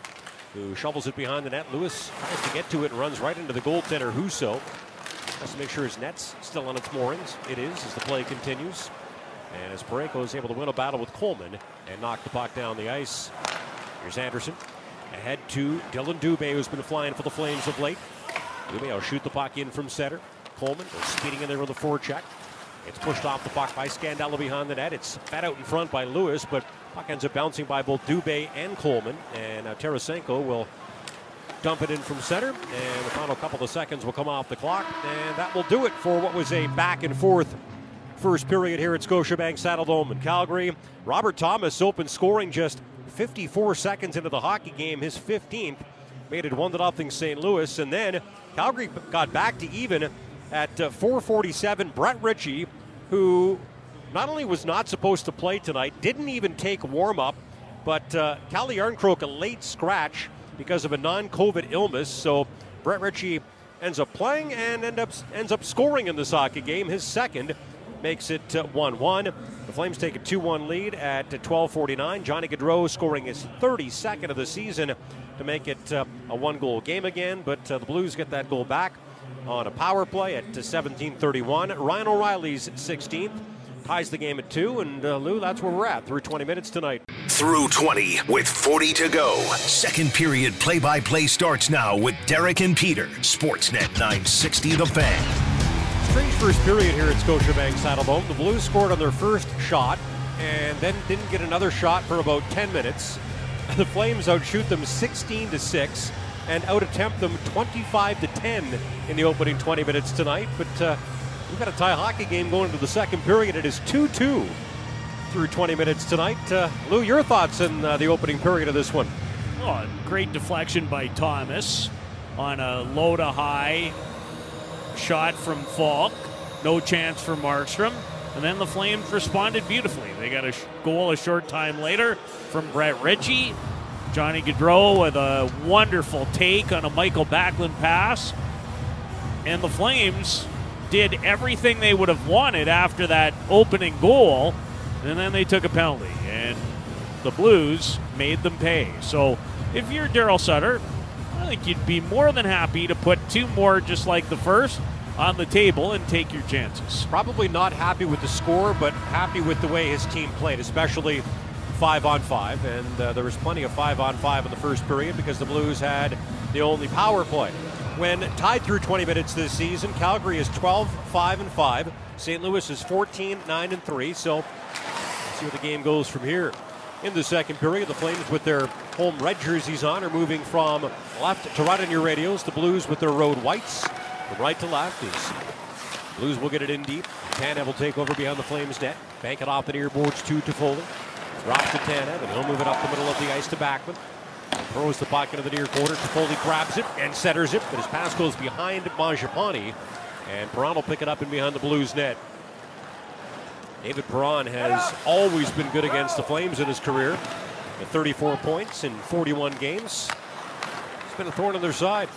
who shovels it behind the net. Lewis tries to get to it and runs right into the goaltender Husso. Has to make sure his net's still on its moorings. It is as the play continues. And as Parayko is able to win a battle with Coleman and knock the puck down the ice. Here's Andersson. Ahead to Dillon Dubé, who's been flying for the Flames of late. Dubé will shoot the puck in from center. Coleman is speeding in there with a forecheck. It's pushed off the puck by Scandella behind the net. It's fed out in front by Lewis, but Puck ends up bouncing by both Dubé and Coleman, and uh, Tarasenko will dump it in from center, and the final couple of seconds will come off the clock, and that will do it for what was a back and forth first period here at Scotiabank Saddledome in Calgary. Robert Thomas open scoring just 54 seconds into the hockey game, his 15th, made it 1 0 St. Louis, and then Calgary got back to even at uh, 447. Brett Ritchie, who not only was not supposed to play tonight, didn't even take warm up, but uh, Jarnkrok a late scratch because of a non-COVID illness. So Brett Ritchie ends up playing and end up ends up scoring in this hockey game. His second makes it 1-1. Uh, the Flames take a 2-1 lead at 12:49. Johnny Gaudreau scoring his 32nd of the season to make it uh, a one-goal game again, but uh, the Blues get that goal back on a power play at 17:31. Ryan O'Reilly's 16th ties the game at two, and uh, Lou, that's where we're at through 20 minutes tonight. Through 20 with 40 to go. Second period play-by-play starts now with Derek and Peter. Sportsnet 960 The Fan. Strange first period here at Scotiabank Saddledome. The Blues scored on their first shot and then didn't get another shot for about 10 minutes. The Flames outshoot them 16 to 6 and outattempt them 25 to 10 in the opening 20 minutes tonight. But uh, We've got a tie hockey game going into the second period. It is 2 2 through 20 minutes tonight. Uh, Lou, your thoughts in uh, the opening period of this one? Oh, great deflection by Thomas on a low to high shot from Faulk. No chance for Markstrom. And then the Flames responded beautifully. They got a goal a short time later from Brett Ritchie. Johnny Gaudreau with a wonderful take on a Mikael Backlund pass. And the Flames did everything they would have wanted after that opening goal, and then they took a penalty, and the Blues made them pay. So if you're Darryl Sutter, I think you'd be more than happy to put two more just like the first on the table and take your chances. Probably not happy with the score, but happy with the way his team played, especially five on five. And uh, there was plenty of five on five in the first period because the Blues had the only power play when tied through 20 minutes this season. Calgary is 12 5 and 5. St. Louis is 14 9 and 3. So see where the game goes from here. In the second period, the Flames with their home red jerseys on are moving from left to right on your radios. The Blues with their road whites from right to left is Blues will get it in deep. Tanev will take over behind the Flames net. Bank it off the near boards to Toffoli. Drops to Tanev, and he'll move it up the middle of the ice to Backlund. Throws the puck into the near corner. Toffoli grabs it and centers it, but his pass goes behind Mangiapane. And Perron will pick it up and behind the Blues net. David Perron has always been good against the Flames in his career. At 34 points in 41 games. It's been a thorn on their side.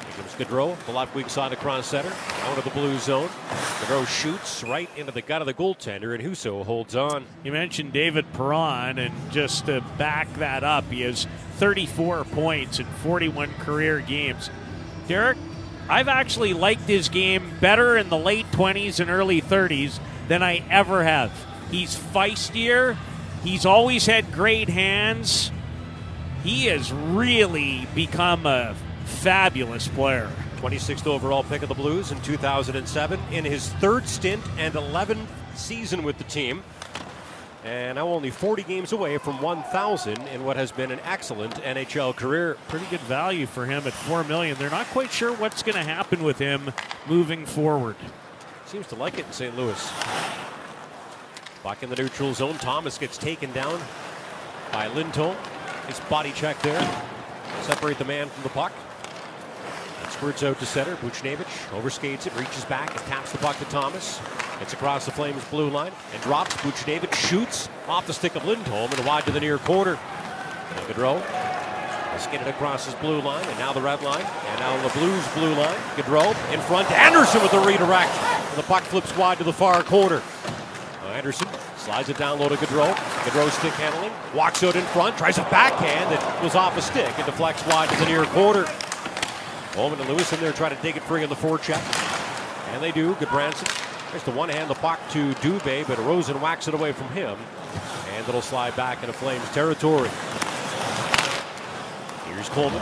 Here comes Gaudreau, the left wing side across center, out of the blue zone. Gaudreau shoots right into the gut of the goaltender, and Husso holds on. You mentioned David Perron, and just to back that up, he has 34 points in 41 career games. Derek, I've actually liked his game better in the late 20s and early 30s than I ever have. He's feistier. He's always had great hands. He has really become a fabulous player. 26th overall pick of the Blues in 2007 in his third stint and 11th season with the team. And now only 40 games away from 1,000 in what has been an excellent NHL career. Pretty good value for him at 4 million. They're not quite sure what's going to happen with him moving forward. Seems to like it in St. Louis. Back in the neutral zone. Thomas gets taken down by Lindholm. His body check there. Separate the man from the puck. Squirts out to center. Buchnevich overskates it, reaches back, and taps the puck to Thomas. It's across the Flames blue line and drops. Buchnevich shoots off the stick of Lindholm and wide to the near corner. Gaudreau skated across his blue line, and now the red line, and now the Blues blue line. Gaudreau in front. Andersson with the redirect. And the puck flips wide to the far corner. Uh, Andersson slides it down low to Gaudreau. Gaudreau stick handling. Walks out in front. Tries a backhand that goes off a stick and deflects wide to the near corner. Bowman and Lewis in there trying to dig it free on the forecheck. And they do. Gudbranson tries the one hand the puck to Dubé, but Rosen whacks it away from him. And it'll slide back into Flames territory. Here's Coleman.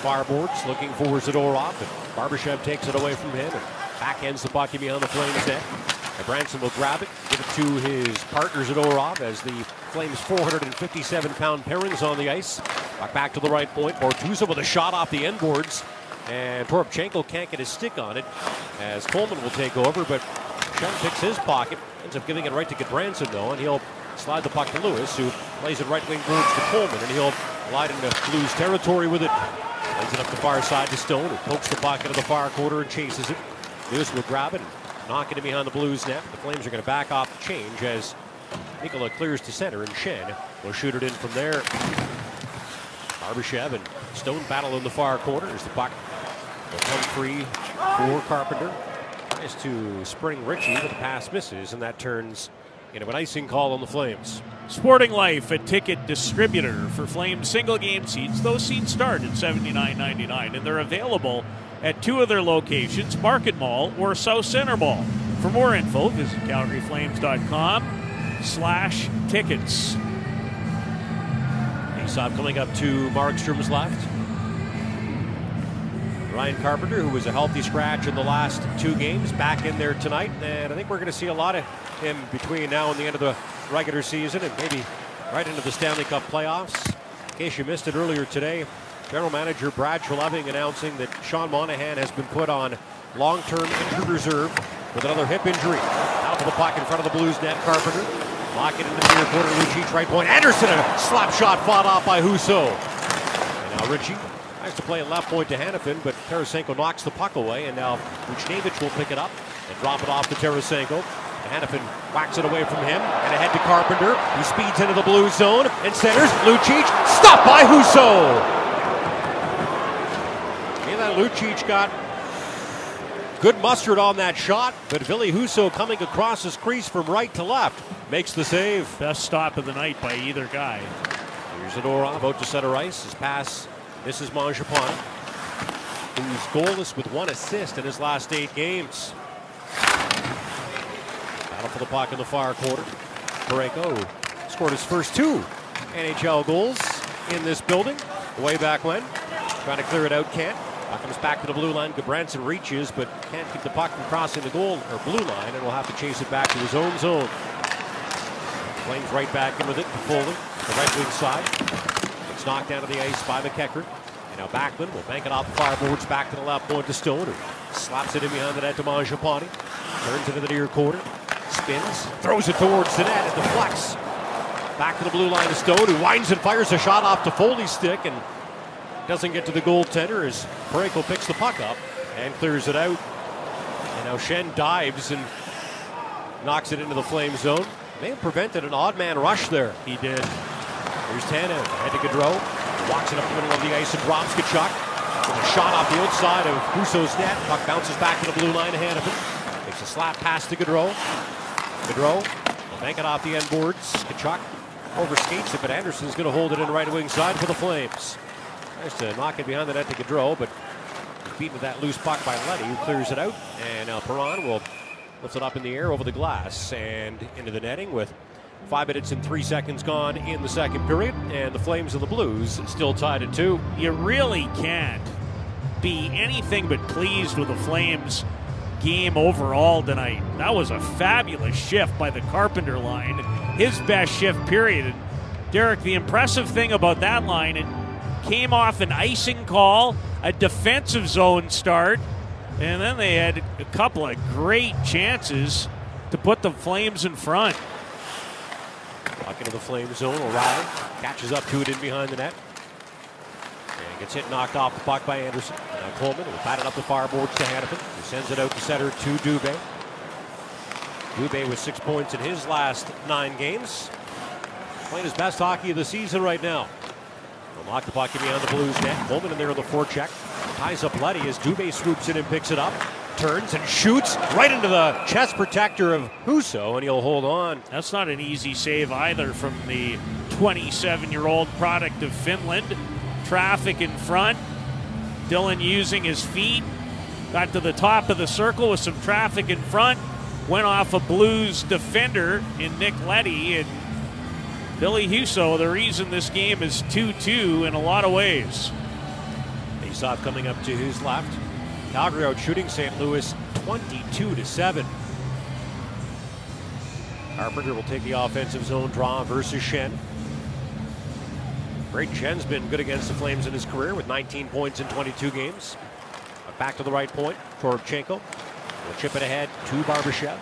Far boards looking for Zadorov, and Barbashev takes it away from him and backhands the puck behind the Flames net. And Branson will grab it, give it to his partner Zadorov as the Flames 457 pound pairings on the ice. Back, back to the right point. Bortuzzo with a shot off the end boards. And Toropchenko can't get his stick on it as Coleman will take over, but Schenn picks his pocket, ends up giving it right to Gudbranson though, and he'll slide the puck to Lewis, who plays it right wing boards to Coleman, and he'll glide into Blues territory with it. Lays it up the far side to Stone, who pokes the puck into the far quarter and chases it. Lewis will grab it and knock it in behind the Blues net. The Flames are going to back off the change as Mikkola clears to center, and Schenn will shoot it in from there. Barbashev and Stone battle in the far corner as the puck free for Carpenter. Tries to spring Ritchie, but the pass misses, and that turns into an icing call on the Flames. Sporting Life, a ticket distributor for Flames single game seats. Those seats start at $79.99, and they're available at two of their locations, Market Mall or South Center Mall. For more info, visit CalgaryFlames.com slash tickets. Faceoff coming up to Markstrom's left. Ryan Carpenter, who was a healthy scratch in the last two games, back in there tonight. And I think we're going to see a lot of him between now and the end of the regular season and maybe right into the Stanley Cup playoffs. In case you missed it earlier today, General Manager Brad Treliving announcing that Sean Monahan has been put on long-term injured reserve with another hip injury. Out to the puck in front of the Blues net, Carpenter. Lock it into the near corner, Lucic right point. Andersson, a slap shot fought off by Husso. And now Ritchie tries to play a left point to Hanifin, but Tarasenko knocks the puck away, and now Buchnevich will pick it up and drop it off to Tarasenko. Hanifin whacks it away from him and ahead to Carpenter, who speeds into the blue zone and centers. Lucic, stopped by Husso. Milan Lucic got good mustard on that shot, but Ville Husso coming across his crease from right to left makes the save. Best stop of the night by either guy. Here's Zadorov about to center ice. His pass misses Mangiapane, who's goalless with one assist in his last eight games. Battle for the puck in the far quarter. Parayko oh, scored his first two NHL goals in this building way back when. Trying to clear it out, can't. Puck comes back to the blue line. Gudbranson reaches, but can't keep the puck from crossing the goal or blue line, and will have to chase it back to his own zone. Flames right back in with it to Foley, the right wing side. It's knocked down to the ice by MacEachern. And now Backlund will bank it off the fireboards back to the left point to Stone, who slaps it in behind the net to Mangiapane. Turns into the near corner, spins, throws it towards the net, at the flex. Back to the blue line to Stone, who winds and fires a shot off to Foley's stick and doesn't get to the goaltender as Parayko picks the puck up and clears it out. And now Schenn dives and knocks it into the flame zone. May have prevented an odd man rush there. He did. Here's Tanev, head to Gaudreau. Walks it up the middle of the ice and drops Tkachuk. With a shot off the outside of Husso's net. Puck bounces back to the blue line of Hanifin. Makes a slap pass to Gaudreau. Gaudreau will bank it off the end boards. Tkachuk overskates it, but Andersson's going to hold it in right wing side for the Flames. Tries to knock it behind the net to Gaudreau, but beaten with that loose puck by Leddy, who clears it out. And now Perron will lift it up in the air over the glass and into the netting with five minutes and three seconds gone in the second period. And the Flames and the Blues still tied at two. You really can't be anything but pleased with the Flames game overall tonight. That was a fabulous shift by the Carpenter line. His best shift period. And Derek, the impressive thing about that line, it came off an icing call, a defensive zone start, and then they had a couple of great chances to put the Flames in front. Puck into the flame zone. O'Reilly catches up to it in behind the net. And gets hit knocked off the puck by Andersson. Now Coleman will bat it up the far boards to Hanifin. Who sends it out to center to Dubé. Dubé with six points in his last nine games. Playing his best hockey of the season right now. Will knock the puck in behind the Blues net. Coleman in there on the forecheck. Ties up Leddy as Dubé swoops in and picks it up. Turns and shoots right into the chest protector of Husso, and he'll hold on. That's not an easy save either from the 27 year old product of Finland. Traffic in front. Dillon using his feet. Got to the top of the circle with some traffic in front. Went off a Blues defender in Nick Leddy. And Ville Husso, the reason this game is 2 2 in a lot of ways. Faceoff coming up to his left. Calgary out shooting St. Louis 22 to 7. Carpenter will take the offensive zone draw versus Schenn. Great Schenn's been good against the Flames in his career with 19 points in 22 games. Back to the right point, Toropchenko. Will chip it ahead to Barbashev.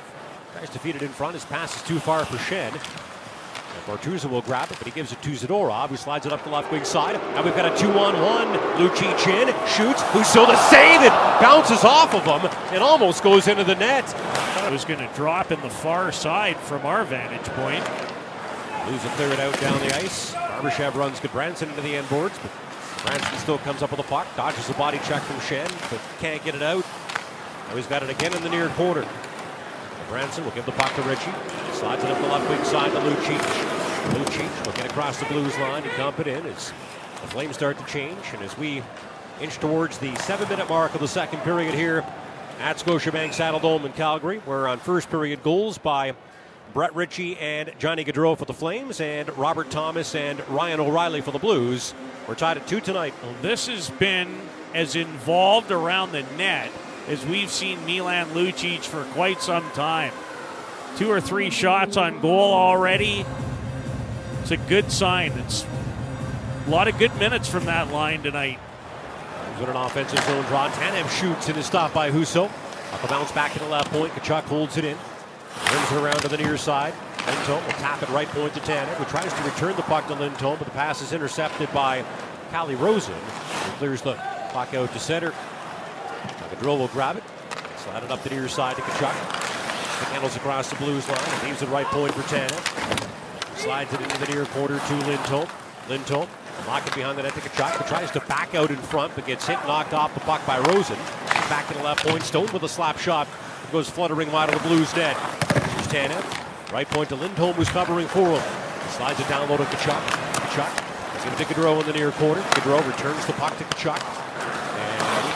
Tries to feed it in front. His pass is too far for Schenn. Bortuzzo will grab it, but he gives it to Zadorov, who slides it up the left wing side. Now we've got a two-on-one. Lucic in, shoots, the save it, bounces off of him, and almost goes into the net. It was going to drop in the far side from our vantage point. Lose it, clear it out down the ice. Barbashev runs Gudbranson into the end boards, but Branson still comes up with the puck, dodges the body check from Schenn, but can't get it out. Now he's got it again in the near corner. Branson will give the puck to Ritchie. Slides it up the left wing side to Lucic. Lucic will get across the Blues line and dump it in as the Flames start to change. And as we inch towards the seven minute mark of the second period here at Scotiabank Saddledome in Calgary, we're on first period goals by Brett Ritchie and Johnny Gaudreau for the Flames, and Robert Thomas and Ryan O'Reilly for the Blues. We're tied at two tonight. Well, this has been as involved around the net as we've seen Milan Lucic for quite some time. Two or three shots on goal already. It's a good sign. It's a lot of good minutes from that line tonight. He's an offensive zone draw. Tanev shoots and is stopped by Husso. Up a bounce back to the left point. Tkachuk holds it in. Brings it around to the near side. Lindholm will tap it right point to Tanev, who tries to return the puck to Lindholm, but the pass is intercepted by Calle Rosen. He clears the puck out to center. Gaudreau will grab it. Slide it up the near side to Tkachuk. Quick handles across the Blues line and leaves it right point for Tanev. Slides it into the near quarter to Lindholm. Lindholm lock it behind the net to Tkachuk, who tries to back out in front, but gets hit, knocked off the puck by Rosen. Back to the left point. Stone with a slap shot. It goes fluttering wide of the Blues net. Here's Tanev. Right point to Lindholm, who's covering for him. Slides it down low to Tkachuk. Tkachuk is going to Gaudreau in the near corner. Gaudreau returns the puck to Tkachuk.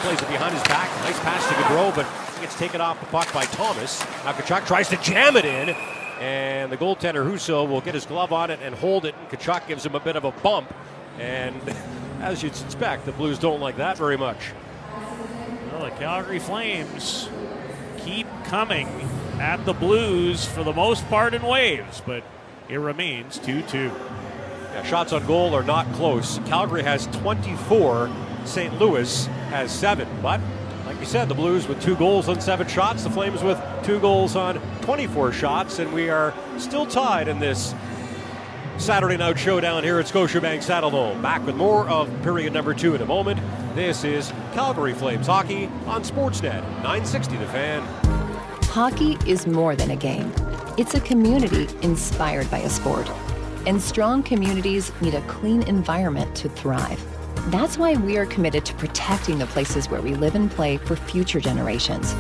Plays it behind his back. Nice pass to Gaudreau, but gets taken off the puck by Thomas. Now Tkachuk tries to jam it in. And the goaltender Husso will get his glove on it and hold it. And Tkachuk gives him a bit of a bump. And as you'd suspect, the Blues don't like that very much. Well, the Calgary Flames keep coming at the Blues for the most part in waves, but it remains 2 2. Yeah, shots on goal are not close. Calgary has 24, St. Louis has seven. But like you said, the Blues with two goals on seven shots, the Flames with two goals on 24 shots, and we are still tied in this Saturday night showdown here at Scotiabank Saddledome. Back with more of period number two in a moment. This is Calgary Flames hockey on Sportsnet 960 The Fan. Hockey is more than a game. It's a community inspired by a sport. And strong communities need a clean environment to thrive. That's why we are committed to protecting the places where we live and play for future generations.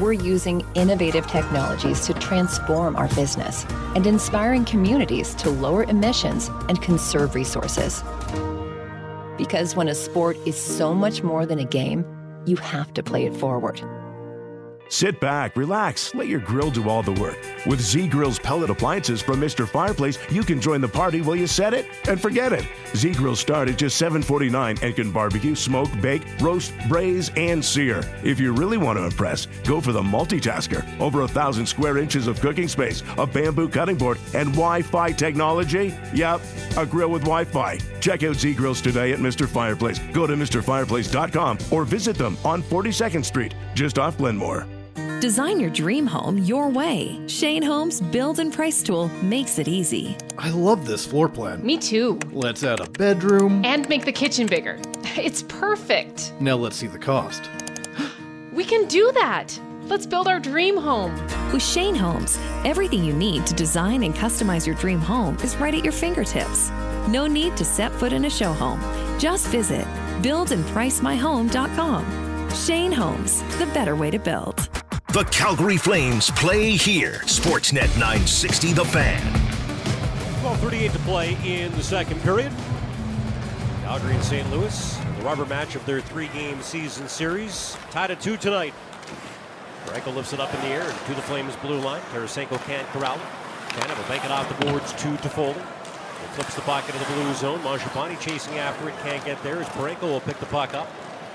We're using innovative technologies to transform our business and inspiring communities to lower emissions and conserve resources. Because when a sport is so much more than a game, you have to play it forward. Sit back, relax, let your grill do all the work. With Z Grill's pellet appliances from Mr. Fireplace, you can join the party while you set it and forget it. Z Grill start at just $7.49 and can barbecue, smoke, bake, roast, braise, and sear. If you really want to impress, go for the multitasker. Over a thousand square inches of cooking space, a bamboo cutting board, and Wi-Fi technology. Yep, a grill with Wi-Fi. Check out Z Grills today at Mr. Fireplace. Go to MrFireplace.com or visit them on 42nd Street, just off Glenmore. Design your dream home your way. Shane Homes Build and Price Tool makes it easy. I love this floor plan. Me too. Let's add a bedroom. And make the kitchen bigger. It's perfect. Now let's see the cost. We can do that. Let's build our dream home. With Shane Homes, everything you need to design and customize your dream home is right at your fingertips. No need to set foot in a show home. Just visit buildandpricemyhome.com. Shane Homes, the better way to build. The Calgary Flames play here. Sportsnet 960 The Fan. 12.38 to play in the second period. Calgary and St. Louis, the rubber match of their three game season series. Tied at two tonight. Franco lifts it up in the air to the Flames blue line. Tarasenko can't corral it. Canada will bank it off the boards two to Toffoli. He flips the puck into the blue zone. Mangiapane chasing after it, can't get there. As Parayko will pick the puck up.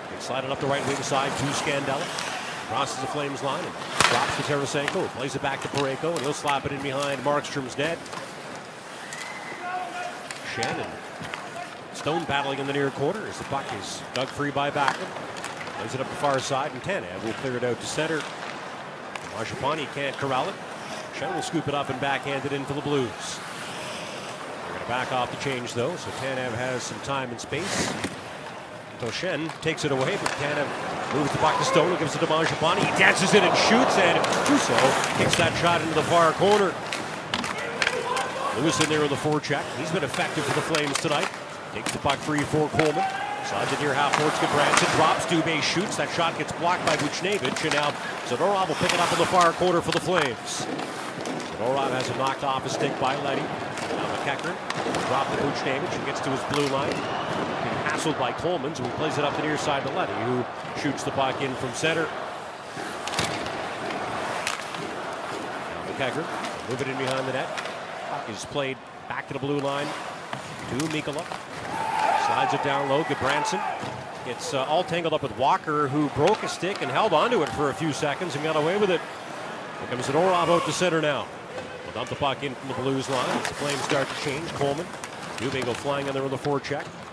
They slide it up the right wing side to Scandella. Crosses the Flames line and drops to Tarasenko. Plays it back to Parayko, and he'll slap it in behind Markstrom's net. Shannon. Stone battling in the near quarter as the puck is dug free by Backlund. Plays it up the far side, and Tanev will clear it out to center. Mangiapane can't corral it. Schenn will scoop it up and backhand it in for the Blues. They're going to back off the change, though, so Tanev has some time and space. Toshen takes it away, but Tanev moves the puck to Stone, gives it to Mangiapane. He dances in and shoots, and Husso kicks that shot into the far corner. Lewis in there in the forecheck. He's been effective for the Flames tonight. Takes the puck free for Coleman. Slides it near half court to Branson. Drops. Dubé shoots. That shot gets blocked by Buchnevich. And now Zadorov will pick it up in the far corner for the Flames. Zadorov has it knocked off a stick by Leddy. Now MacEachern dropped to Buchnevich and gets to his blue line. Hassled by Coleman, so he plays it up the near side to Leddy, who shoots the puck in from center. Now MacEachern move it in behind the net. Puck is played back to the blue line to Mikkola. Slides it down low. Gudbranson gets uh, all tangled up with Walker, who broke a stick and held onto it for a few seconds and got away with it. Here comes Zadorov out to center now. We'll dump the puck in from the Blues line as the Flames start to change. Coleman, Dubé flying in there with a forecheck. They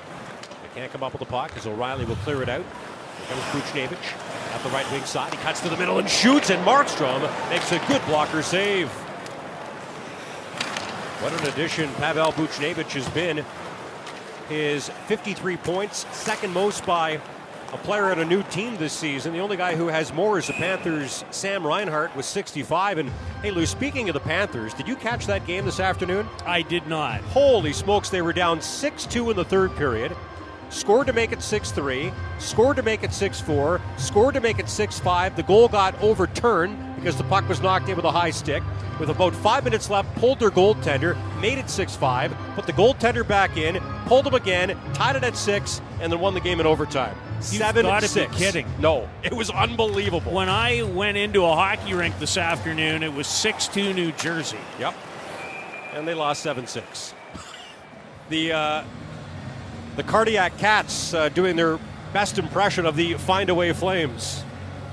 can't come up with the puck as O'Reilly will clear it out. Here comes Buchnevich at the right wing side. He cuts to the middle and shoots, and Markstrom makes a good blocker save. What an addition Pavel Buchnevich has been. His 53 points, second most by a player at a new team this season. The only guy who has more is the Panthers' Sam Reinhart with 65. And hey, Lou, speaking of the Panthers, did you catch that game this afternoon? I did not. Holy smokes, they were down 6 2 in the third period. Scored to make it 6 3, scored to make it 6 4, scored to make it 6 5. The goal got overturned because the puck was knocked in with a high stick. With about five minutes left, pulled their goaltender, made it 6 5, put the goaltender back in, pulled him again, tied it at 6, and then won the game in overtime. You've 7 gotta be 6. kidding. No, it was unbelievable. When I went into a hockey rink this afternoon, it was 6 2 New Jersey. Yep. And they lost 7 6. The, uh, the Cardiac Cats uh, doing their best impression of the Find Away Flames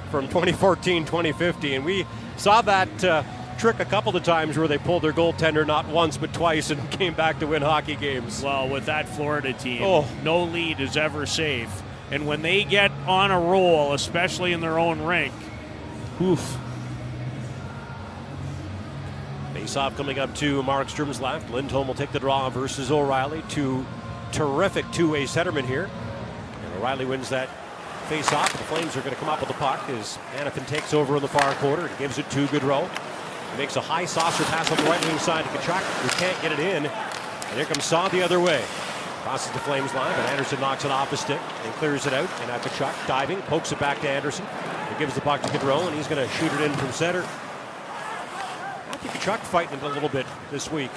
from 2014 2015. And we saw that uh, trick a couple of times where they pulled their goaltender not once but twice and came back to win hockey games. Well, with that Florida team, Oh. no lead is ever safe. And when they get on a roll, especially in their own rink, oof. Face off coming up to Markstrom's left. Lindholm will take the draw versus O'Reilly. Two terrific two way centerman here. And O'Reilly wins that face off. The Flames are going to come up with the puck as Hanifin takes over in the far quarter and gives it to Gaudreau. He makes a high saucer pass up the right wing side to Tkachuk, who can't get it in. And here comes Saad the other way. Crosses the Flames line, but Anderson knocks it off the stick and clears it out. And now Tkachuk diving, pokes it back to Anderson. He gives the puck to Gaudreau, and he's going to shoot it in from center. Matthew Tkachuk fighting it a little bit this week.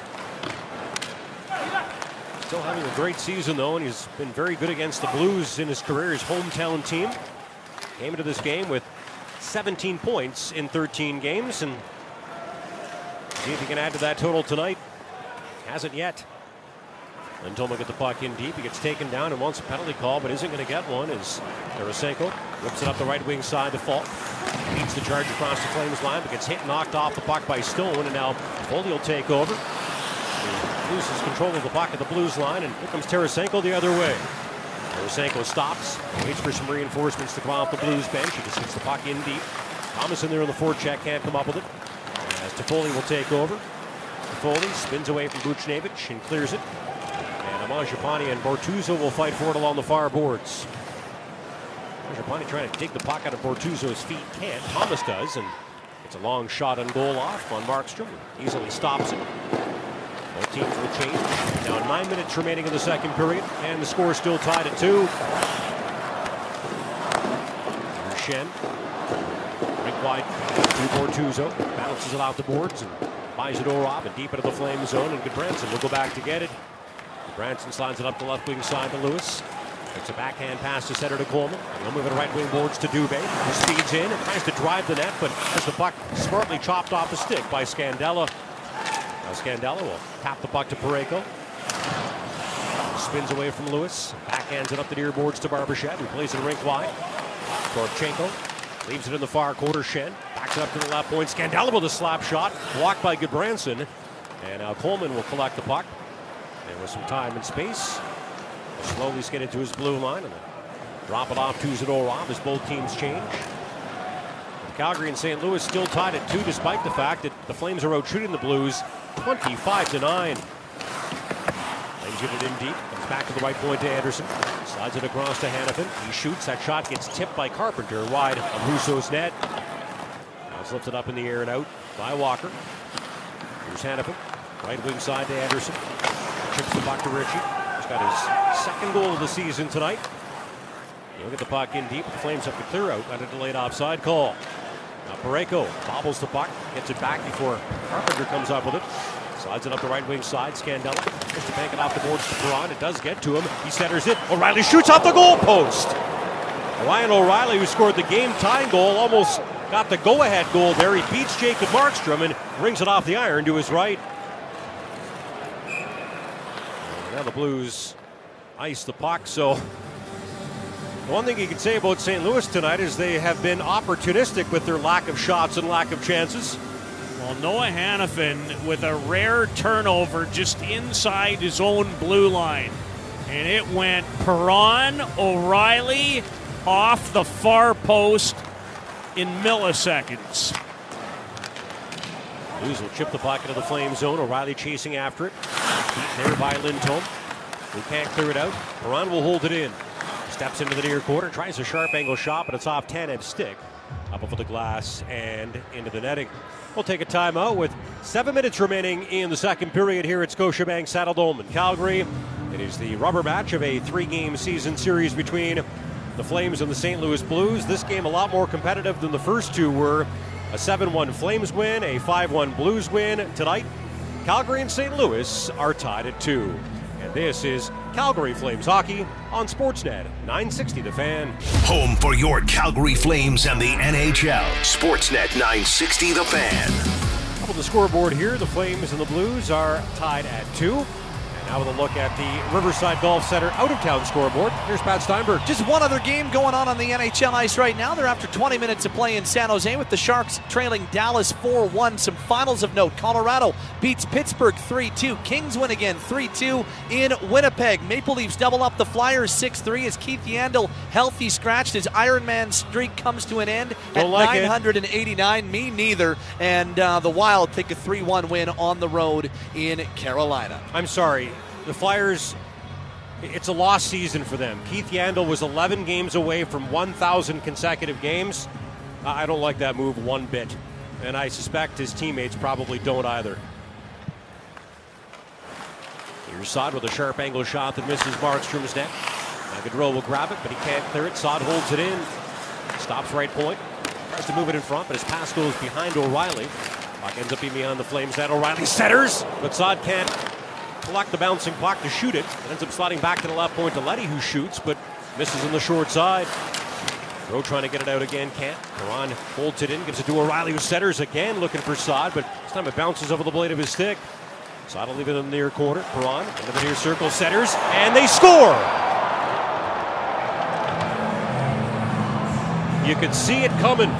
Still having a great season, though, and he's been very good against the Blues in his career, his hometown team. Came into this game with 17 points in 13 games, and see if he can add to that total tonight. Hasn't yet. Lindholm get the puck in deep. He gets taken down and wants a penalty call, but isn't going to get one as Tarasenko whips it up the right wing side to Faulk. Beats the charge across the Flames line, but gets hit knocked off the puck by Stone, and now Foley will take over. Loses control of the puck at the Blues line, and here comes Tarasenko the other way. Tarasenko stops, waits for some reinforcements to come off the Blues bench. He just hits the puck in deep. Thomas in there in the forecheck can't come up with it. As Toffoli will take over. Toffoli spins away from Buchnevich and clears it. And Mangiapane and Bortuzzo will fight for it along the far boards. Mangiapane trying to dig the puck out of Bortuzzo's feet. Can't. Thomas does, and it's a long shot on goal off on Markstrom. Easily stops it. Both teams will change. Now nine minutes remaining in the second period, and the score is still tied at two. Schenn. Rink wide to Bortuzzo. Bounces it out the boards and buys it Off and deep into the flame zone. And Gudbranson will go back to get it. Branson slides it up the left wing side to Lewis. It's a backhand pass to center to Coleman. He'll move it right wing boards to Dubé, who speeds in and tries to drive the net, but has the puck smartly chopped off the stick by Scandella. Now Scandella will tap the puck to Parayko. Spins away from Lewis. Backhands it up the near boards to Barbashev, who plays it rink wide. Korchenko Leaves it in the far quarter. Schenn backs it up to the left point. Scandella with a slap shot. Blocked by Gudbranson. And now Coleman will collect the puck. And with some time and space, slowly skid into his blue line and drop it off to Zadorov as both teams change. Calgary and St. Louis still tied at two, despite the fact that the Flames are out shooting the Blues 25 to 9. Flames get it in deep. Comes back to the right point to Andersson. Slides it across to Hanifin. He shoots. That shot gets tipped by Carpenter wide of Husso's net. Now it's lifted up in the air and out by Walker. Here's Hanifin. Right wing side to Andersson. Chips the puck to Ritchie. He's got his second goal of the season tonight. He'll get the puck in deep. The Flames have to clear out on a delayed offside call. Now Parayko bobbles the puck, gets it back before Carpenter comes up with it. Slides it up the right wing side. Scandella just to bank it off the boards to Perron. It does get to him. He centers it. O'Reilly shoots off the goal post. Ryan O'Reilly, who scored the game tying goal, almost got the go ahead goal there. He beats Jacob Markstrom and brings it off the iron to his right. Now the Blues ice the puck. So one thing you can say about St. Louis tonight is they have been opportunistic with their lack of shots and lack of chances. Well, Noah Hanifin with a rare turnover just inside his own blue line. And it went Perron, O'Reilly off the far post in milliseconds. Blues will chip the puck into the flame zone. O'Reilly chasing after it. Beaten there by Lindholm. They can't clear it out. Perron will hold it in. Steps into the near quarter, tries a sharp angle shot, but it's off Tanev's stick. Up over the glass and into the netting. We'll take a timeout with seven minutes remaining in the second period here at Scotiabank Saddledome in Calgary. It is the rubber match of a three game season series between the Flames and the St. Louis Blues. This game a lot more competitive than the first two were. A 7 1 Flames win, a 5 1 Blues win. Tonight, Calgary and St. Louis are tied at two. And this is Calgary Flames hockey on Sportsnet 960 The Fan. Home for your Calgary Flames and the NHL. Sportsnet 960 The Fan. Up on the scoreboard here, the Flames and the Blues are tied at two. Now with a look at the Riverside Golf Center out of town scoreboard. Here's Pat Steinberg. Just one other game going on on the NHL ice right now. They're after 20 minutes of play in San Jose with the Sharks trailing Dallas 4 1. Some finals of note Colorado beats Pittsburgh 3 2. Kings win again 3 2 in Winnipeg. Maple Leafs double up the Flyers 6 3 as Keith Yandle healthy scratched. His Ironman streak comes to an end Don't at like it. 989. Me neither. And uh, the Wild take a 3 1 win on the road in Carolina. I'm sorry. The Flyers, it's a lost season for them. Keith Yandle was 11 games away from 1,000 consecutive games. I don't like that move one bit. And I suspect his teammates probably don't either. Here's Saad with a sharp angle shot that misses Markstrom's net. Now Gaudreau will grab it, but he can't clear it. Saad holds it in. Stops right point. Tries to move it in front, but his pass goes behind O'Reilly. Puck ends up being beyond the Flames net. O'Reilly centers, but Saad can't collect the bouncing puck to shoot it. It ends up sliding back to the left point to Leddy, who shoots, but misses on the short side. Rowe trying to get it out again, can't. Perron holds it in, gives it to O'Reilly, who centers again, looking for Saad, but this time it bounces over the blade of his stick. Saad will leave it in the near quarter. Perron into the near circle, centers, and they score! You could see it coming.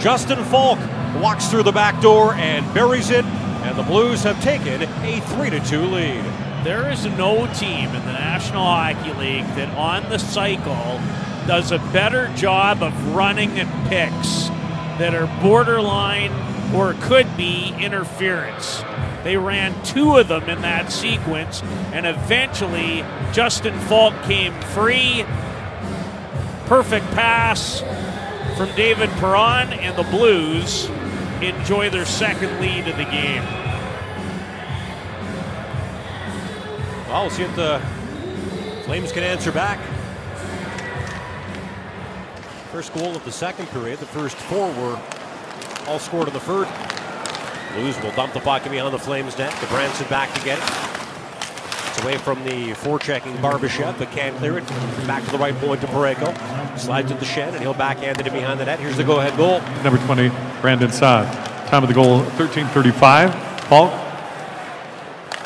Justin Faulk walks through the back door and buries it, and the Blues have taken a 3 2 lead. There is no team in the National Hockey League that on the cycle does a better job of running at picks that are borderline or could be interference. They ran two of them in that sequence, and eventually Justin Faulk came free. Perfect pass from David Perron, and the Blues enjoy their second lead of the game. Well, we'll see if the Flames can answer back. First goal of the second period. The first four were all scored in the first. Blues will dump the puck behind the Flames net. The Branson back to get it. Away from the forechecking Barbashev, but can't clear it. Back to the right point to Parayko. Slides it to Schenn, and he'll backhand it in behind the net. Here's the go-ahead goal. Number 20, Brandon Saad. Time of the goal, 13:35. Faulk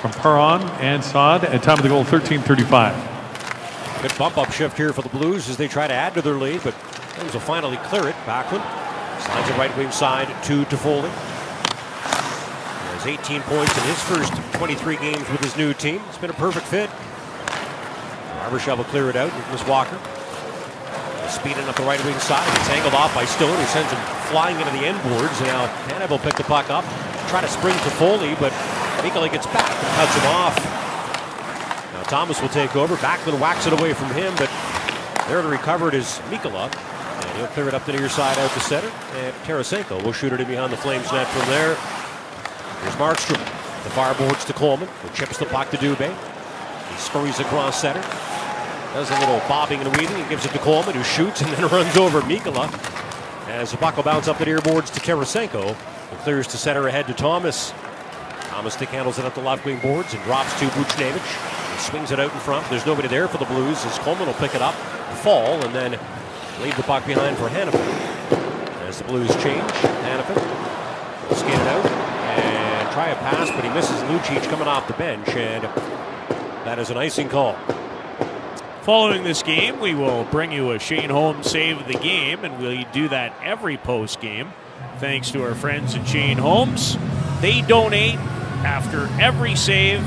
from Perron and Saad. At time of the goal, 13:35. Good bump up shift here for the Blues as they try to add to their lead, but Flames will finally clear it. Backlund slides it right wing side to Toffoli. He has 18 points in his first 23 games with his new team. It's been a perfect fit. Barbashev will clear it out with Miss Walker. Speeding up the right wing side. It's angled off by Stone, who sends him flying into the end boards. Now Tanev will pick the puck up, try to spring to Foley, but Mikkola gets back and cuts him off. Now Thomas will take over. Backlund whacks it away from him, but there to recover it is Mikkola. And he'll clear it up the near side out to center. And Tarasenko will shoot it in behind the Flames net from there. Here's Markstrom. The far boards to Coleman, who chips the puck to Dubé. He scurries across center. Does a little bobbing and weaving and gives it to Coleman, who shoots and then runs over Mikkola. As the puck will bounce up the near boards to Tarasenko, who clears to center ahead to Thomas. Thomas stick handles it up the left wing boards and drops to Buchnevich. He swings it out in front. There's nobody there for the Blues as Coleman will pick it up, fall, and then leave the puck behind for Hanifin. As the Blues change, Hanifin will skate it out try a pass, but he misses Lucic coming off the bench, and that is an icing call. Following this game, we will bring you a Shane Homes save of the game, and we'll do that every post game. Thanks to our friends at Shane Homes. They donate after every save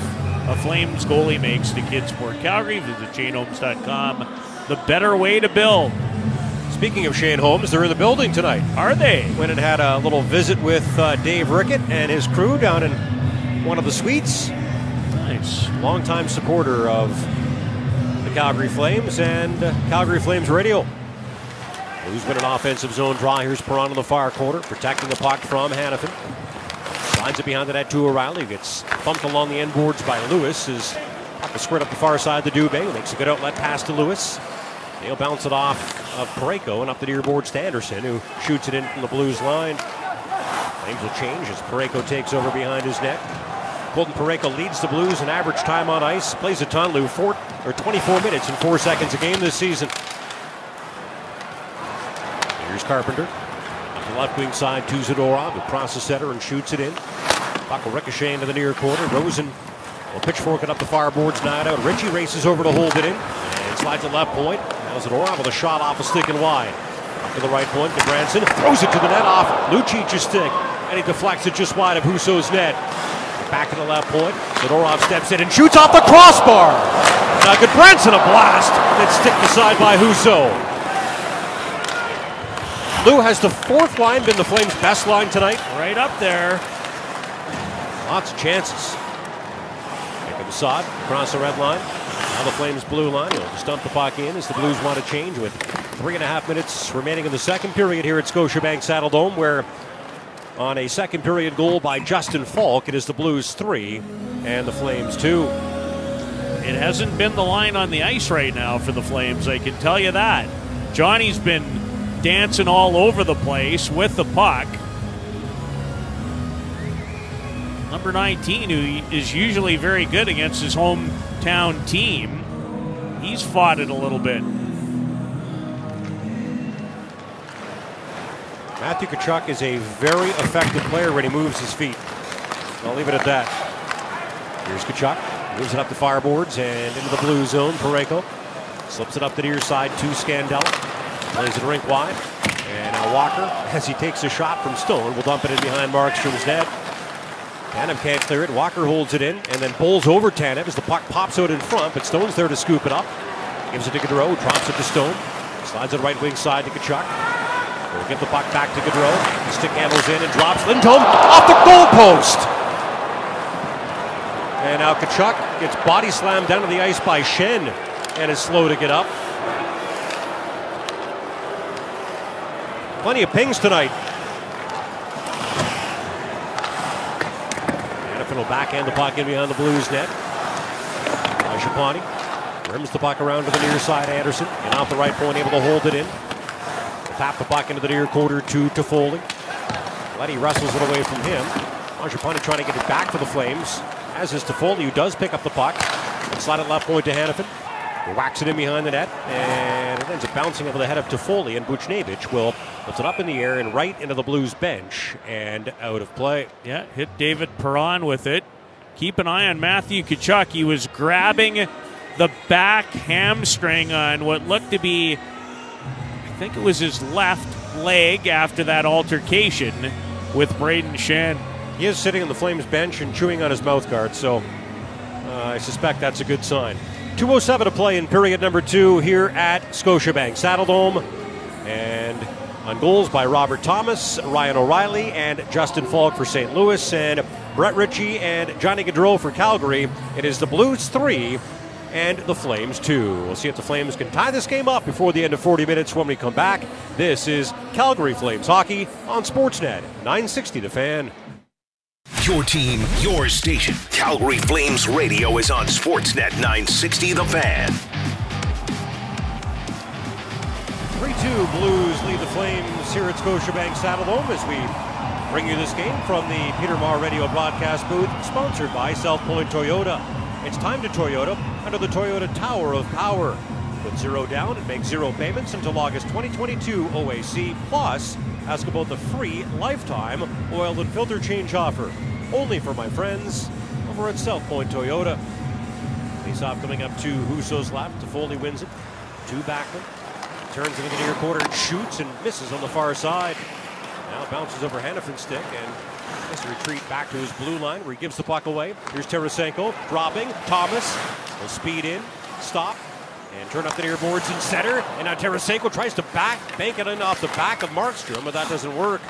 a Flames goalie makes to Kidsport Calgary. Visit ShaneHomes.com. The better way to build. Speaking of Shane Homes, they're in the building tonight. Are they? Went and had a little visit with uh, Dave Rickett and his crew down in one of the suites. Nice. Longtime supporter of the Calgary Flames and uh, Calgary Flames radio. Who's been an offensive zone draw. Here's Perron in the far corner, protecting the puck from Hanifin. Slides it behind the net to O'Reilly. Gets bumped along the end boards by Lewis. Is puck squirt up the far side to Dubé. Makes a good outlet pass to Lewis. They'll bounce it off of Parayko and up the near boards to Andersson, who shoots it in from the Blues line. Flames will change as Parayko takes over behind his net. Colton Parayko leads the Blues in average time on ice. Plays a ton, Lou, four, or 24 minutes and four seconds a game this season. Here's Carpenter. Up the left wing side to Zadorov, who crosses center and shoots it in. Puck will ricochet into the near corner. Rosen will pitchfork it up the far boards, not out. Ritchie races over to hold it in and slides it left point. Now Zadorov with a shot off a stick and wide. Up to the right point Branson. Throws it to the net off Lucic's stick. And he deflects it just wide of Husso's net. Back to the left point. Zadorov steps in and shoots off the crossbar. Now Branson a blast. Then sticked aside by Husso. Lou has the fourth line been the Flames' best line tonight? Right up there. Lots of chances. Jacob Assad across the red line. Now the Flames' blue line. He'll just dump the puck in as the Blues want to change with three and a half minutes remaining in the second period here at Scotiabank Saddledome, where on a second period goal by Justin Faulk, it is the Blues three and the Flames two. It hasn't been the line on the ice right now for the Flames, I can tell you that. Johnny's been dancing all over the place with the puck. Number 19, who is usually very good against his hometown team, he's fought it a little bit. Matthew Tkachuk is a very effective player when he moves his feet. I'll leave it at that. Here's Tkachuk. Moves it up the fireboards and into the blue zone. Pareko slips it up the near side to Scandella. Plays it rink wide. And now Walker, as he takes a shot from Stone, will dump it in behind Markstrom's net. Tanev can't clear it. Walker holds it in and then bowls over Tanev as the puck pops out in front, but Stone's there to scoop it up. Gives it to Gaudreau, drops it to Stone. Slides it right wing side to Tkachuk. We'll give the puck back to Gaudreau. The stick handles in and drops Lindholm off the goalpost. And now Tkachuk gets body slammed down to the ice by Schenn and is slow to get up. Plenty of pings tonight. Will backhand the puck in behind the Blues net. Shapani rims the puck around to the near side. Andersson and off the right point, able to hold it in. Tap the puck into the near quarter to Toffoli. Leddy wrestles it away from him. Mangiapane trying to get it back for the Flames. As is Toffoli, who does pick up the puck. Slide it left point to Hanifin. He whacks it in behind the net. And it ends up bouncing over the head of Toffoli. And Buchnevich will lift it up in the air and right into the Blues bench. And out of play. Yeah, hit David Perron with it. Keep an eye on Matthew Tkachuk. He was grabbing the back hamstring on what looked to be, I think it was his left leg after that altercation with Brayden Schenn. He is sitting on the Flames bench and chewing on his mouth guard, so uh, I suspect that's a good sign. 207 to play in period number two here at Scotiabank Saddledome. And on goals by Robert Thomas, Ryan O'Reilly, and Justin Faulk for St. Louis, and Brett Ritchie and Johnny Gaudreau for Calgary. It is the Blues three and the Flames two. We'll see if the Flames can tie this game up before the end of 40 minutes when we come back. This is Calgary Flames hockey on Sportsnet 960 The Fan. Your team, your station. Calgary Flames Radio is on Sportsnet 960 The Fan. 3 2 Blues lead the Flames here at Scotiabank Saddledome as we bring you this game from the Peter Maher Radio broadcast booth, sponsored by South Point Toyota. It's time to Toyota under the Toyota Tower of Power. Put zero down and make zero payments until August 2022 OAC. Plus, ask about the free lifetime oil and filter change offer. Only for my friends over at South Point Toyota. Face off coming up to Husso's left. Foley wins it. Two Backlund. Turns into the near quarter and shoots and misses on the far side. Now bounces over Hanifin's stick and has to retreat back to his blue line where he gives the puck away. Here's Tarasenko dropping. Thomas will speed in, stop, and turn up the near boards in center. And now Tarasenko tries to back bank it in off the back of Markstrom, but that doesn't work.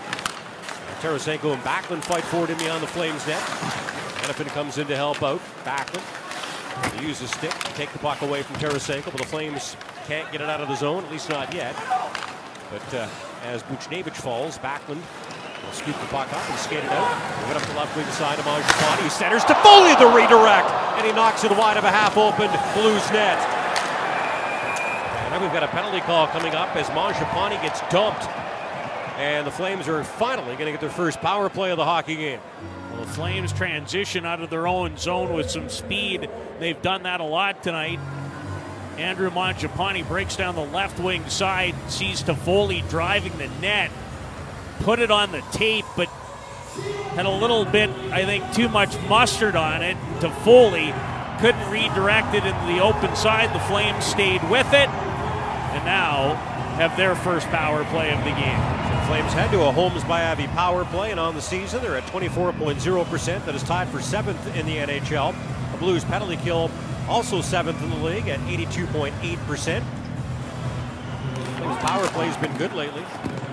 Tarasenko and Backlund fight forward in beyond the Flames net. Hanifin comes in to help out. Backlund uses stick to take the puck away from Tarasenko, but the Flames can't get it out of the zone, at least not yet. But uh, as Buchnevich falls, Backlund will scoop the puck up and skate it out. Move up the left wing side of Mangiapane. He centers to Foley the redirect, and he knocks it wide of a half-open Blues net. And now we've got a penalty call coming up as Mangiapane gets dumped. And the Flames are finally going to get their first power play of the hockey game. Well, the Flames transition out of their own zone with some speed. They've done that a lot tonight. Andrew Mangiapane breaks down the left wing side, sees Toffoli driving the net, put it on the tape, but had a little bit, I think, too much mustard on it. Toffoli couldn't redirect it into the open side. The Flames stayed with it, and now have their first power play of the game. Flames head to a Homes by Avi power play, and on the season they're at 24.0%. That is tied for seventh in the NHL. The Blues penalty kill also seventh in the league at 82.8%. Flames power play has been good lately.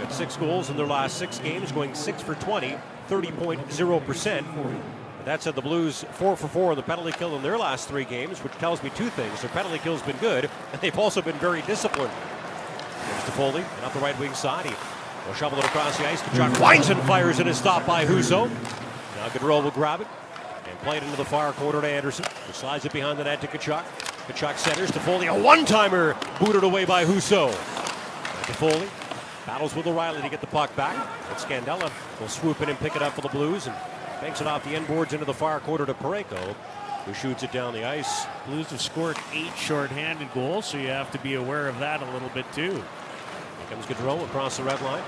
Got six goals in their last six games, going six for 20, 30.0%. That said, the Blues four for four on the penalty kill in their last three games, which tells me two things: their penalty kill's been good, and they've also been very disciplined. There's Toffoli, and up the right wing side. He will shovel it across the ice. Tkachuk winds and fires in a stop by Husso. Now will grab it and play it into the far corner to Andersson. Who slides it behind the net to Tkachuk. Tkachuk centers. to Foley. a one-timer booted away by Husso. Foley. battles with O'Reilly to get the puck back. But Scandella will swoop in and pick it up for the Blues and banks it off the end boards into the far corner to Parayko, who shoots it down the ice. Blues have scored eight shorthanded goals, so you have to be aware of that a little bit too. Comes Gaudreau across the red line.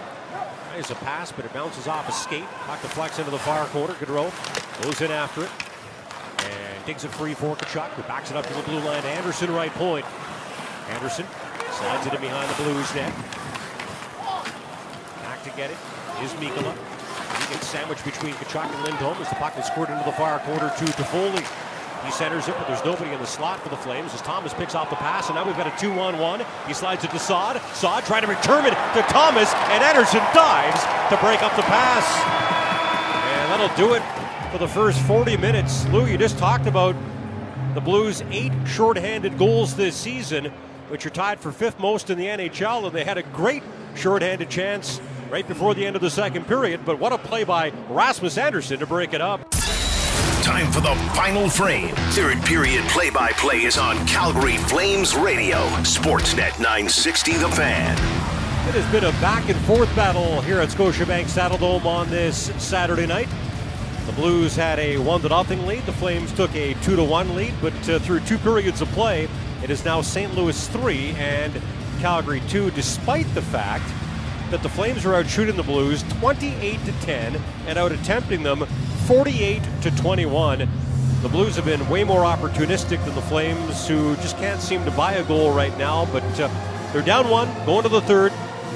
Tries a pass, but it bounces off a skate. Puck deflects into the far corner. Gaudreau goes in after it and digs it free for Tkachuk, who backs it up to the blue line. Andersson, right point. Andersson slides it in behind the Blues net. Back to get it is Mikkola. He gets sandwiched between Tkachuk and Lindholm as the puck is scored into the far corner to Toffoli. He centers it, but there's nobody in the slot for the Flames as Thomas picks off the pass, and now we've got a 2 1 1. He slides it to Saad. Saad trying to return it to Thomas, and Andersson dives to break up the pass. And that'll do it for the first 40 minutes. Lou, you just talked about the Blues' eight shorthanded goals this season, which are tied for fifth most in the NHL, and they had a great shorthanded chance right before the end of the second period. But what a play by Rasmus Andersson to break it up. Time for the final frame. Third period play by play is on Calgary Flames Radio. Sportsnet 960 The Fan. It has been a back and forth battle here at Scotiabank Saddledome on this Saturday night. The Blues had a 1 0 lead. The Flames took a 2 to 1 lead, but uh, through two periods of play, it is now St. Louis 3 and Calgary 2, despite the fact that the Flames are out shooting the Blues 28 to 10 and out attempting them 48 to 21. The Blues have been way more opportunistic than the Flames, who just can't seem to buy a goal right now. But uh, they're down one, going to the third.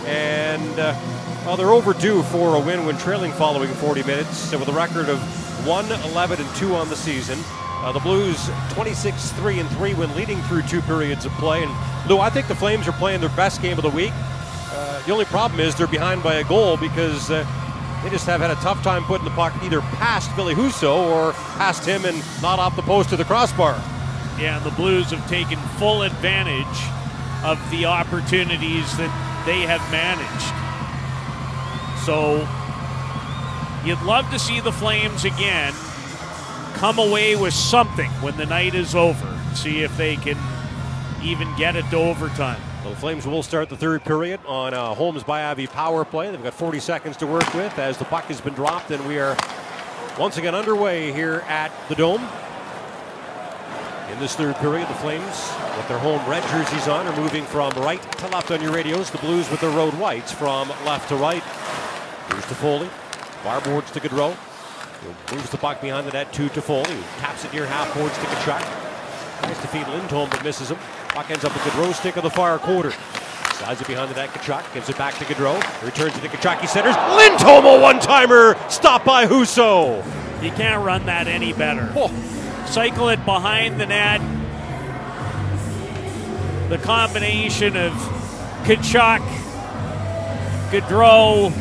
And, uh, well, they're overdue for a win when trailing following 40 minutes. With a record of 1 11 and 2 on the season. Uh, the Blues 26 3 and 3 when leading through two periods of play. And Lou, I think the Flames are playing their best game of the week. Uh, the only problem is they're behind by a goal because uh, they just have had a tough time putting the puck either past Ville Husso or past him and not off the post to the crossbar. Yeah, the Blues have taken full advantage of the opportunities that they have managed. So you'd love to see the Flames again come away with something when the night is over. See if they can even get it to overtime. The Flames will start the third period on a Homes by Avi power play. They've got 40 seconds to work with as the puck has been dropped, and we are once again underway here at the Dome. In this third period, the Flames, with their home red jerseys on, are moving from right to left on your radios. The Blues with their road whites from left to right. Here's to Foley. Far boards to Gaudreau. Moves the puck behind the net to Toffoli. Taps it near half boards to Tkachuk. Tries to feed Lindholm, but misses him. Puck ends up with Gaudreau stick of the far quarter. Slides it behind the net. Tkachuk gives it back to Gaudreau. Returns to the Tkachuk. He centers. Lindholm a one-timer. Stopped by Husso. You can't run that any better. Oh. Cycle it behind the net. The combination of Tkachuk, Gaudreau,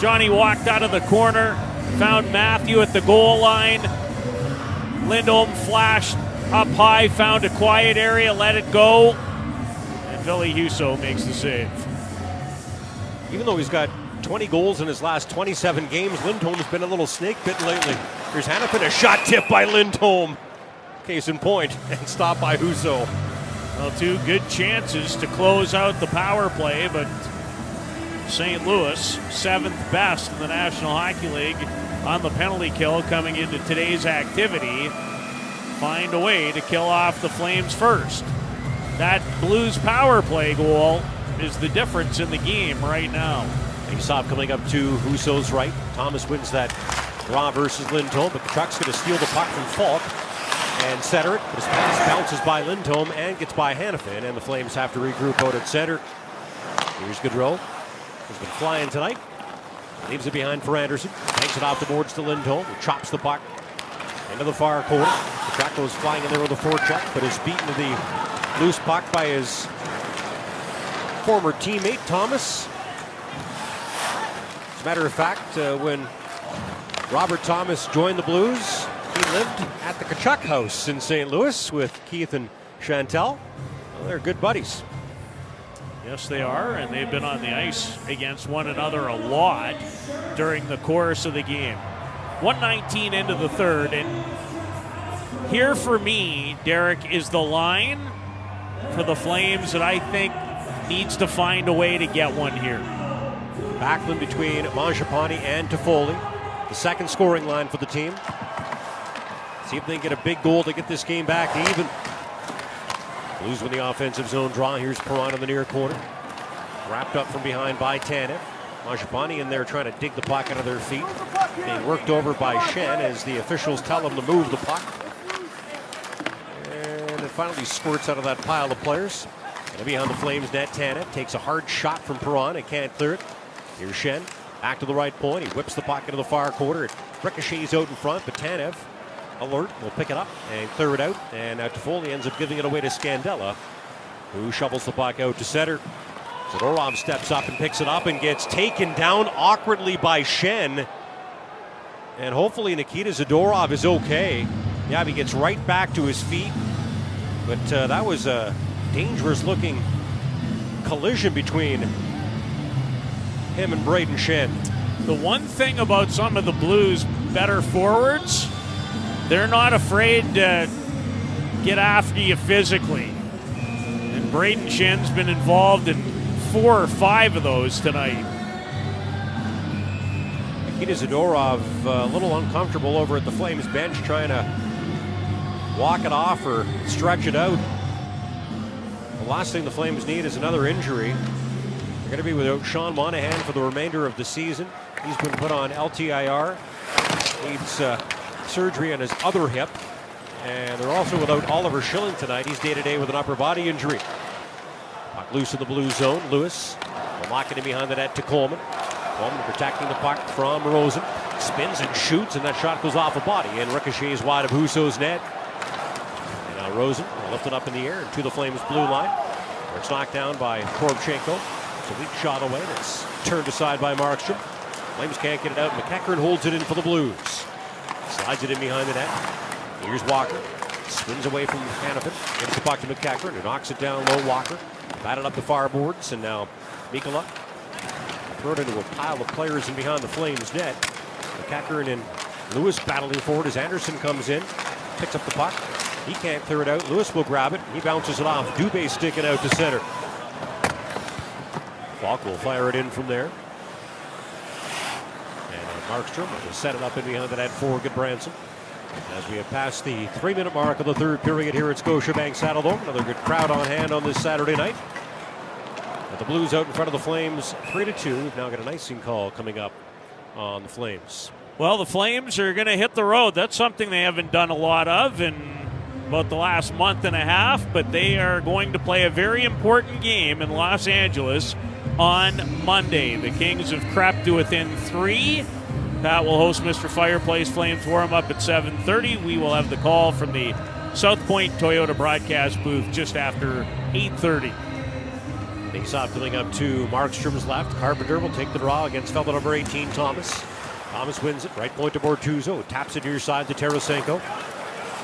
Johnny walked out of the corner, found Matthew at the goal line. Lindholm flashed up high, found a quiet area, let it go, and Ville Husso makes the save. Even though he's got 20 goals in his last 27 games, Lindholm's been a little snake bitten lately. Here's Hanifin, a shot tip by Lindholm. Case in point, and stopped by Husso. Well, two good chances to close out the power play, but St. Louis, seventh best in the National Hockey League on the penalty kill coming into today's activity, find a way to kill off the Flames first. That Blues power play goal is the difference in the game right now. Faceoff coming up to Husso's right. Thomas wins that draw versus Lindholm, but Truck's going to steal the puck from Faulk and center it. His pass bounces by Lindholm and gets by Hanifin, and the Flames have to regroup out at center. Here's Gaudreau. He's been flying tonight. Leaves it behind for Andersson. Takes it off the boards to Lindholm. Who chops the puck into the far corner. Goes flying in there with a forecheck, but is beaten to the loose puck by his former teammate, Thomas. As a matter of fact, uh, when Robert Thomas joined the Blues, he lived at the Tkachuk house in St. Louis with Keith and Chantel. Well, they're good buddies. Yes, they are, and they've been on the ice against one another a lot during the course of the game. 119 into the third, and here for me, Derek, is the line for the Flames that I think needs to find a way to get one here. Backlund between Mangiapane and Toffoli, the second scoring line for the team. See if they can get a big goal to get this game back even. Blues with the offensive zone draw. Here's Perron in the near corner. Wrapped up from behind by Tanev. Mangiapane in there trying to dig the puck out of their feet. Being worked over by Schenn as the officials tell him to move the puck. Finally squirts out of that pile of players. And behind the Flames net, Tanev takes a hard shot from Perron and can't clear it. Here's Schenn Back to the right point. He whips the puck into the far corner. It ricochets out in front, but Tanev alert will pick it up and clear it out. And uh, Toffoli ends up giving it away to Scandella, who shovels the puck out to center. Zadorov steps up and picks it up and gets taken down awkwardly by Schenn. And hopefully Nikita Zadorov is okay. Yeah, he gets right back to his feet. But uh, that was a dangerous looking collision between him and Brayden Schenn. The one thing about some of the Blues better forwards, they're not afraid to get after you physically. And Brayden Schenn's been involved in four or five of those tonight. Nikita Zadorov uh, a little uncomfortable over at the Flames bench trying to walk it off or stretch it out. The last thing the Flames need is another injury. They're going to be without Sean Monahan for the remainder of the season. He's been put on LTIR. Needs uh, surgery on his other hip. And they're also without Oliver Schilling tonight. He's day to day with an upper body injury. Puck loose in the blue zone. Lewis Locking in behind the net to Coleman. Coleman protecting the puck from Rosen. Spins and shoots, and that shot goes off a body and ricochets wide of Husso's net. Rosen lifted up in the air and to the Flames blue line. It's knocked down by Toropchenko. It's a weak shot away It's turned aside by Markstrom. Flames can't get it out. MacEachern holds it in for the Blues. Slides it in behind the net. Here's Walker. Spins away from Hanifin. Gives the puck to MacEachern, who knocks it down low. Walker batted up the far boards, and now Mikkola thrown into a pile of players in behind the Flames net. MacEachern and Lewis battling forward as Andersson comes in, picks up the puck. He can't clear it out. Lewis will grab it. He bounces it off. Dubé sticking out to center. Faulk will fire it in from there. And uh, Markstrom will set it up in behind the net for Branson. As we have passed the three-minute mark of the third period here at Scotiabank Saddledome. Another good crowd on hand on this Saturday night. But the Blues out in front of the Flames, three to two. We've now got an icing call coming up on the Flames. Well, the Flames are going to hit the road. That's something they haven't done a lot of in about the last month and a half, but they are going to play a very important game in Los Angeles on Monday. The Kings have crept to within three. Pat will host Mr. Fireplace Flames warm up at 7:30. We will have the call from the South Point Toyota broadcast booth just after 8:30. Face off filling up to Markstrom's left. Carpenter will take the draw against fellow number 18, Thomas. Thomas wins it. Right point to Bortuzzo. Taps it near side to Tarasenko.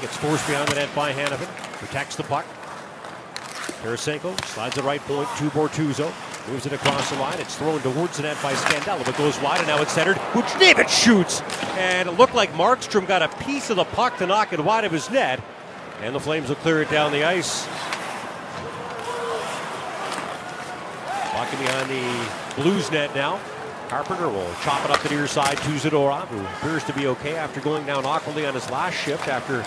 Gets forced behind the net by Hanifin. Protects the puck. Tarasenko slides the right point to Bortuzzo. Moves it across the line. It's thrown towards the net by Scandella, but goes wide, and now it's centered. David shoots. And it looked like Markstrom got a piece of the puck to knock it wide of his net. And the Flames will clear it down the ice. Walking behind the Blues net now. Carpenter will chop it up the near side to Zadorov, who appears to be okay after going down awkwardly on his last shift after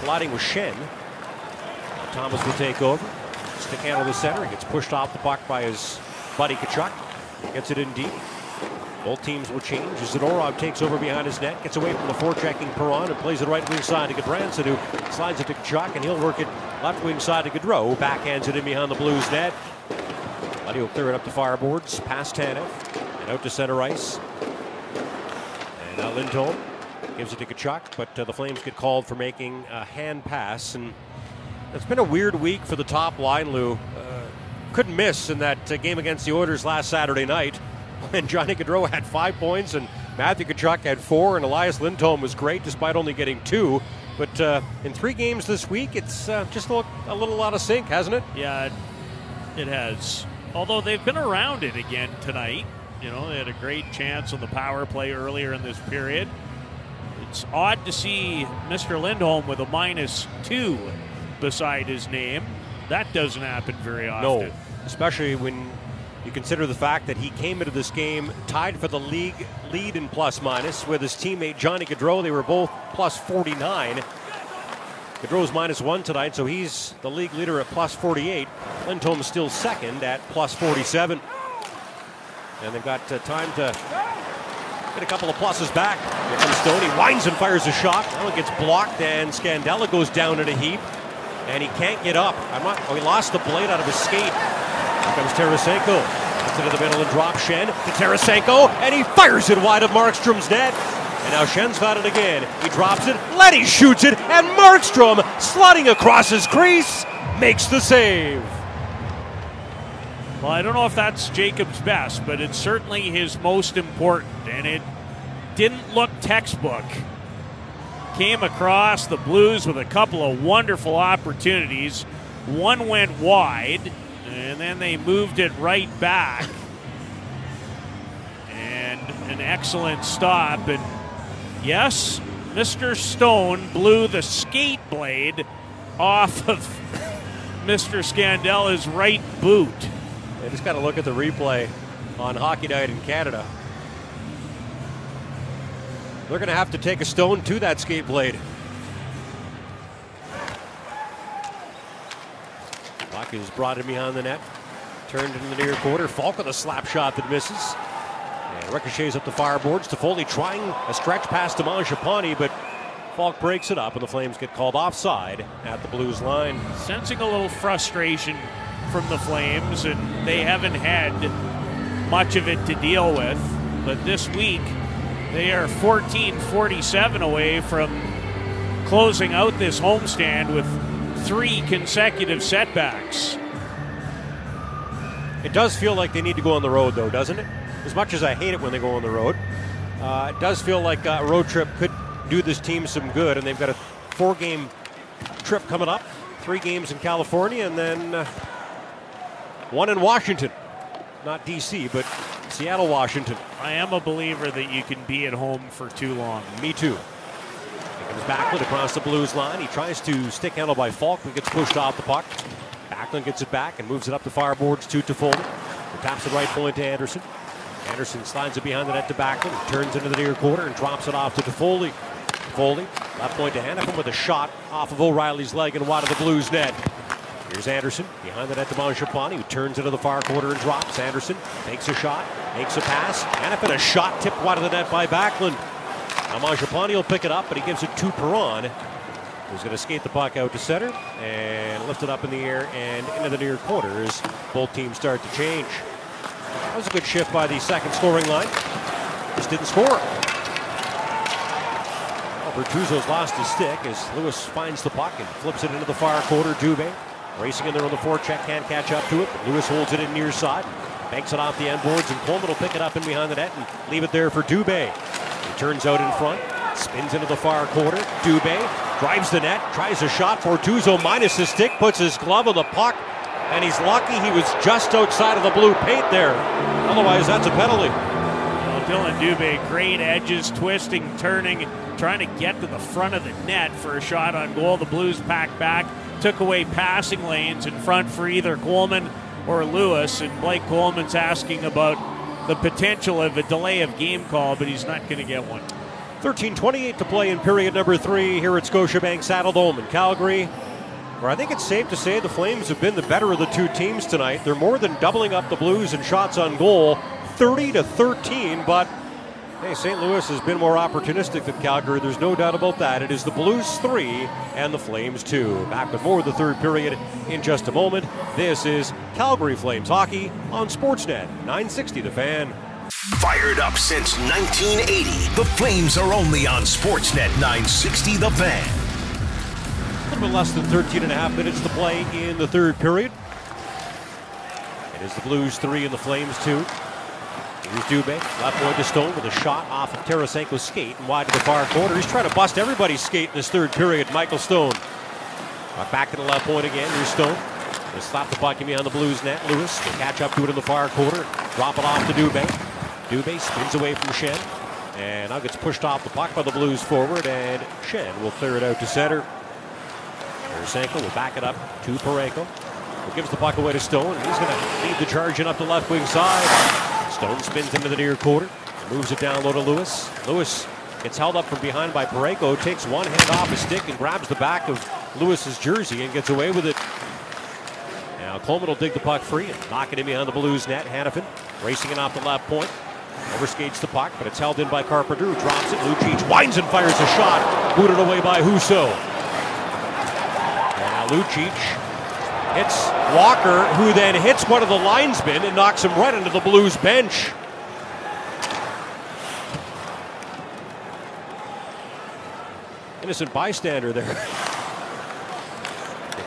colliding with Schenn. Thomas will take over. Stick handle the center. He gets pushed off the puck by his buddy Tkachuk. Gets it in deep. Both teams will change Zadorov takes over behind his net, gets away from the forechecking Perron and plays it right wing side to Gudbranson, who slides it to Tkachuk, and he'll work it left wing side to Gaudreau. Backhands it in behind the Blues net. Buddy will clear it up the fireboards, past Tanev, out to center ice. And now Lindholm gives it to Tkachuk, but uh, the Flames get called for making a hand pass, and it's been a weird week for the top line, Lou. Uh, couldn't miss in that uh, game against the Oilers last Saturday night when Johnny Gaudreau had five points and Matthew Tkachuk had four, and Elias Lindholm was great despite only getting two. But uh, in three games this week, it's uh, just a, a little out of sync, hasn't it? Yeah, it has. Although they've been around it again tonight. You know, they had a great chance on the power play earlier in this period. It's odd to see Mr. Lindholm with a minus two beside his name. That doesn't happen very often. No, especially when you consider the fact that he came into this game tied for the league lead in plus minus with his teammate Johnny Gaudreau. They were both plus 49. Gaudreau's minus one tonight, so he's the league leader at plus 48. Lindholm's still second at plus 47. And they've got uh, time to get a couple of pluses back. Here comes winds and fires a shot. Now it gets blocked, and Scandella goes down in a heap. And he can't get up. I'm not, oh, he lost the blade out of his skate. Here comes Tarasenko. Into the middle and drops Schenn to Tarasenko, and he fires it wide of Markstrom's net. And now Schenn's got it again. He drops it, Leddy shoots it, and Markstrom, slotting across his crease, makes the save. Well, I don't know if that's Jacob's best, but it's certainly his most important, and it didn't look textbook. Came across the Blues with a couple of wonderful opportunities. One went wide, and then they moved it right back. And an excellent stop. And yes, Mr. Stone blew the skate blade off of Mr. Scandella's right boot. You just got to look at the replay on Hockey Night in Canada. They're going to have to take a stone to that skate blade. Puck is brought in behind the net. Turned into the near quarter. Faulk with a slap shot that misses. And ricochets up the fireboards. Toffoli trying a stretch pass to Mangiapane, but Faulk breaks it up, and the Flames get called offside at the Blues line. Sensing a little frustration from the Flames, and they haven't had much of it to deal with. But this week, they are 14 47 away from closing out this homestand with three consecutive setbacks. It does feel like they need to go on the road, though, doesn't it? As much as I hate it when they go on the road, uh, it does feel like a road trip could do this team some good, and they've got a four game trip coming up three games in California, and then uh, one in Washington. Not D.C., but Seattle, Washington. I am a believer that you can be at home for too long. Me too. He comes Backlund across the Blues line. He tries to stick handle by Faulk, but gets pushed off the puck. Backlund gets it back and moves it up the far boards to Toffoli. He taps the right point to Andersson. Andersson slides it behind the net to Backlund, turns into the near quarter and drops it off to Toffoli. Foley, left point to Hanifin with a shot off of O'Reilly's leg and wide of the Blues net. Here's Andersson behind the net to Mangiapane, who turns into the far quarter and drops. Andersson makes a shot, makes a pass. Hanifin a shot tipped wide of the net by Backlund. Now Mangiapane will pick it up, but he gives it to Perron, who's going to skate the puck out to center and lift it up in the air and into the near corner as both teams start to change. That was a good shift by the second scoring line. Just didn't score. Bortuzzo's lost his stick as Lewis finds the puck and flips it into the far quarter. Dubé racing in there on the forecheck, can't catch up to it, but Lewis holds it in near side, banks it off the end boards, and Coleman will pick it up in behind the net and leave it there for Dubé. He turns out in front, spins into the far corner. Dubé drives the net, tries a shot. Bortuzzo minus his stick, puts his glove on the puck, and he's lucky he was just outside of the blue paint there. Otherwise, that's a penalty. Well, Dillon Dubé, great edges, twisting, turning, trying to get to the front of the net for a shot on goal. The Blues pack back, took away passing lanes in front for either Coleman or Lewis. And Blake Coleman's asking about the potential of a delay of game call, but he's not going to get one. 13:28 to play in period number three here at Scotiabank Saddledome in Calgary. Where I think it's safe to say the Flames have been the better of the two teams tonight. They're more than doubling up the Blues in shots on goal, 30 to 13, but Hey, St. Louis has been more opportunistic than Calgary. There's no doubt about that. It is the Blues three and the Flames two. Back with more of the third period in just a moment. This is Calgary Flames hockey on Sportsnet 960 The Fan. Fired up since 1980, the Flames are only on Sportsnet 960 The Fan. A little bit less than 13 and a half minutes to play in the third period. It is the Blues three and the Flames two. Here's Dubé, left point to Stone with a shot off of Tarasenko's skate and wide to the far corner. He's trying to bust everybody's skate in this third period. Michael Stone. Uh, back to the left point again. Here's Stone. They slap the puck on the Blues net. Lewis will catch up to it in the far corner. Drop it off to Dubé. Dubé spins away from Schenn. And now gets pushed off the puck by the Blues forward. And Schenn will clear it out to center. Tarasenko will back it up to Parayko. Gives the puck away to Stone. He's going to lead the charge in up the left wing side. Stone spins into the near quarter, moves it down low to Lewis. Lewis gets held up from behind by Parayko, takes one hand off his stick and grabs the back of Lewis's jersey and gets away with it. Now Coleman will dig the puck free and knock it in behind the Blues net. Hanifin racing it off the left point. Overskates the puck, but it's held in by Carpenter, drops it. Lucic winds and fires a shot. Booted away by Husso. Now Lucic hits Walker, who then hits one of the linesmen and knocks him right into the Blues bench. Innocent bystander there. Here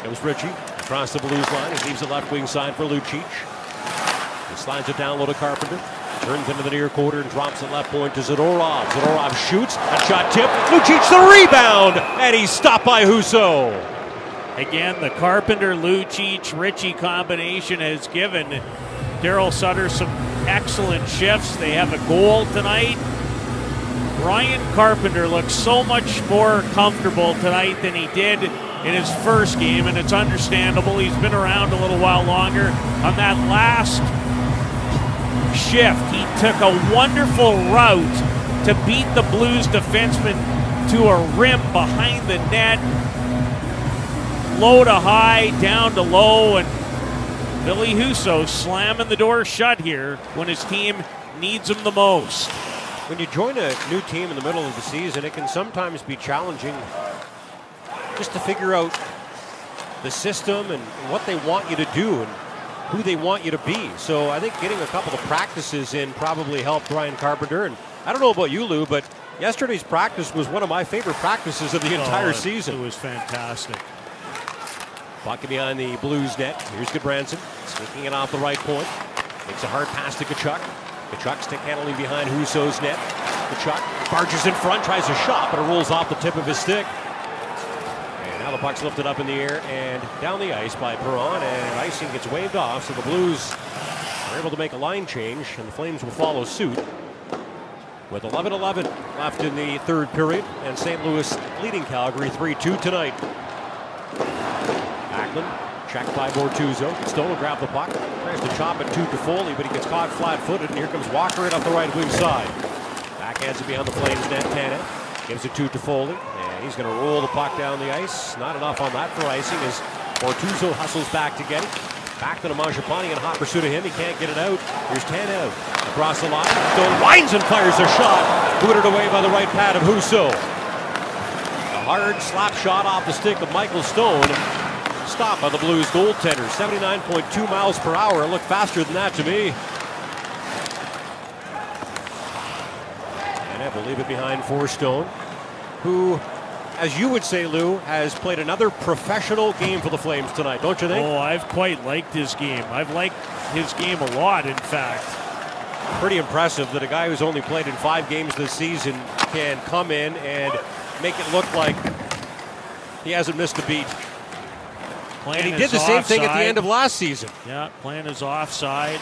comes Ritchie across the Blues line. He leaves the left wing side for Lucic. He slides it down low to Carpenter. Turns into the near quarter and drops the left point to Zadorov. Zadorov shoots. A shot tip. Lucic the rebound. And he's stopped by Husso. Again, the Carpenter, Lucic, Ritchie combination has given Darryl Sutter some excellent shifts. They have a goal tonight. Ryan Carpenter looks so much more comfortable tonight than he did in his first game, and it's understandable. He's been around a little while longer. On that last shift, he took a wonderful route to beat the Blues defenseman to a rim behind the net low to high, down to low, and Ville Husso slamming the door shut here when his team needs him the most. When you join a new team in the middle of the season, it can sometimes be challenging just to figure out the system and what they want you to do. And who they want you to be. So I think getting a couple of practices in probably helped Brian Carpenter. And I don't know about you, Lou, but yesterday's practice was one of my favorite practices of the oh, entire Oh, season. It was fantastic. Puck behind the Blues net. Here's Gudbranson sneaking it off the right point. Makes a hard pass to Tkachuk. Tkachuk stick handling behind Husso's net. Tkachuk barges in front, tries a shot, but it rolls off the tip of his stick. And now the puck's lifted up in the air and down the ice by Perron, and icing gets waved off, so the Blues are able to make a line change, and the Flames will follow suit. With 11 11 left in the third period, and St. Louis leading Calgary 3 2 tonight. Backlund checked by Bortuzzo. Stone will grab the puck. Tries to chop it to Toffoli, but he gets caught flat-footed, and here comes Walker in up the right wing side. Backhands it behind the Flames net. Tanev gives it to Toffoli, and he's going to roll the puck down the ice. Not enough on that for icing as Bortuzzo hustles back to get it. Back to Mangiapane in hot pursuit of him. He can't get it out. Here's Tanev across the line. Stone winds and fires a shot. Booted away by the right pad of Husso. A hard slap shot off the stick of Michael Stone. Stop by the Blues goaltender. 79.2 miles per hour. It looked faster than that to me. And will leave it behind for Stone, who, as you would say, Lou, has played another professional game for the Flames tonight, don't you think? Oh, I've quite liked his game. I've liked his game a lot, in fact. Pretty impressive that a guy who's only played in five games this season can come in and make it look like he hasn't missed a beat. Playing and he did the same thing at the end of last season. Yeah, playing his offside.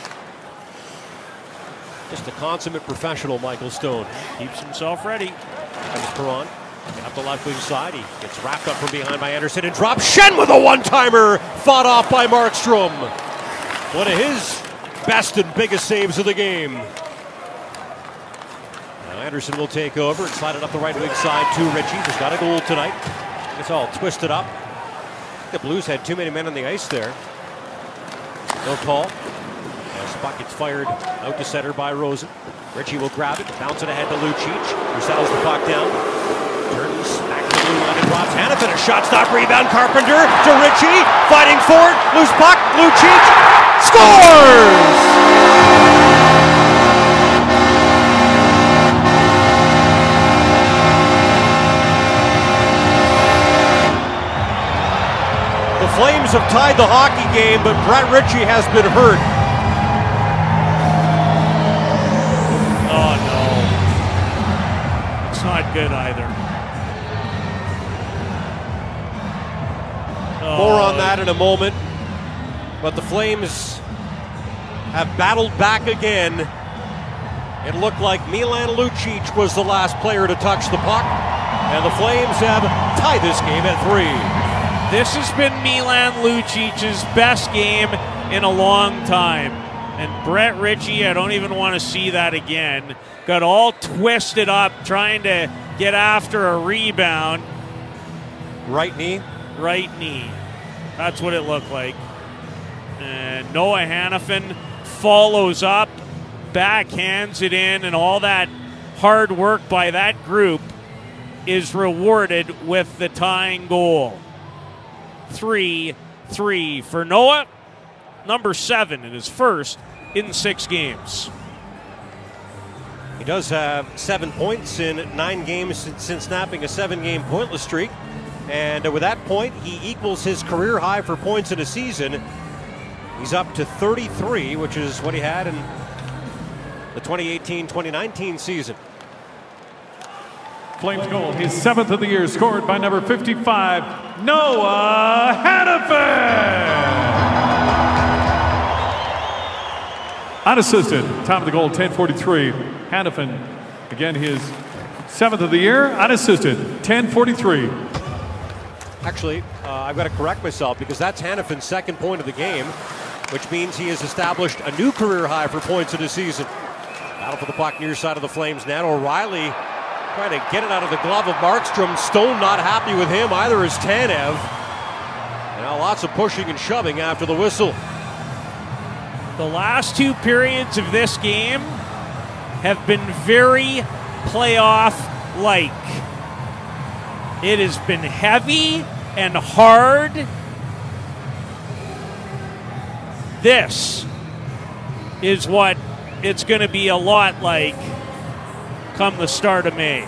Just a consummate professional, Michael Stone. Keeps himself ready. Comes Perron. Up the left wing side. He gets wrapped up from behind by Andersson and drops Schenn with a one timer. Fought off by Markstrom. One of his best and biggest saves of the game. Now Andersson will take over and slide it up the right wing side to Ritchie, who's got a goal tonight. It's all twisted up. The Blues had too many men on the ice there. No call. As puck gets fired out to center by Rosen. Ritchie will grab it, bounce it ahead to Lucic, who settles the puck down. Turns back to the blue line and drops Hanifin. A shot stop rebound. Carpenter to Ritchie. Fighting forward. Loose puck. Lucic scores! Have tied the hockey game, but Brett Ritchie has been hurt. Oh, no. It's not good either. Oh, More on oh. that in a moment. But the Flames have battled back again. It looked like Milan Lucic was the last player to touch the puck. And the Flames have tied this game at three. This has been Milan Lucic's best game in a long time. And Brett Ritchie, I don't even want to see that again. Got all twisted up trying to get after a rebound. Right knee? Right knee. That's what it looked like. And Noah Hanifin follows up, backhands it in, and all that hard work by that group is rewarded with the tying goal. 3 3 for Noah, number seven in his first in six games. He does have seven points in nine games since- snapping a seven game pointless streak. And with that point, he equals his career high for points in a season. He's up to 33, which is what he had in the 2018 2019 season. Flames goal, his seventh of the year, scored by number 55, Noah Hanifin. Unassisted, time of the goal, 1043. Hanifin, again, his seventh of the year, unassisted, 1043. Actually, uh, I've got to correct myself because that's Hanifin's second point of the game, which means he has established a new career high for points in a season. Battle for the puck near side of the Flames net. O'Reilly trying to get it out of the glove of Markstrom. Stone not happy with him, either is Tanev. Now lots of pushing and shoving after the whistle. The last two periods of this game have been very playoff like. It has been heavy and hard. this is what it's going to be a lot like come the start of May.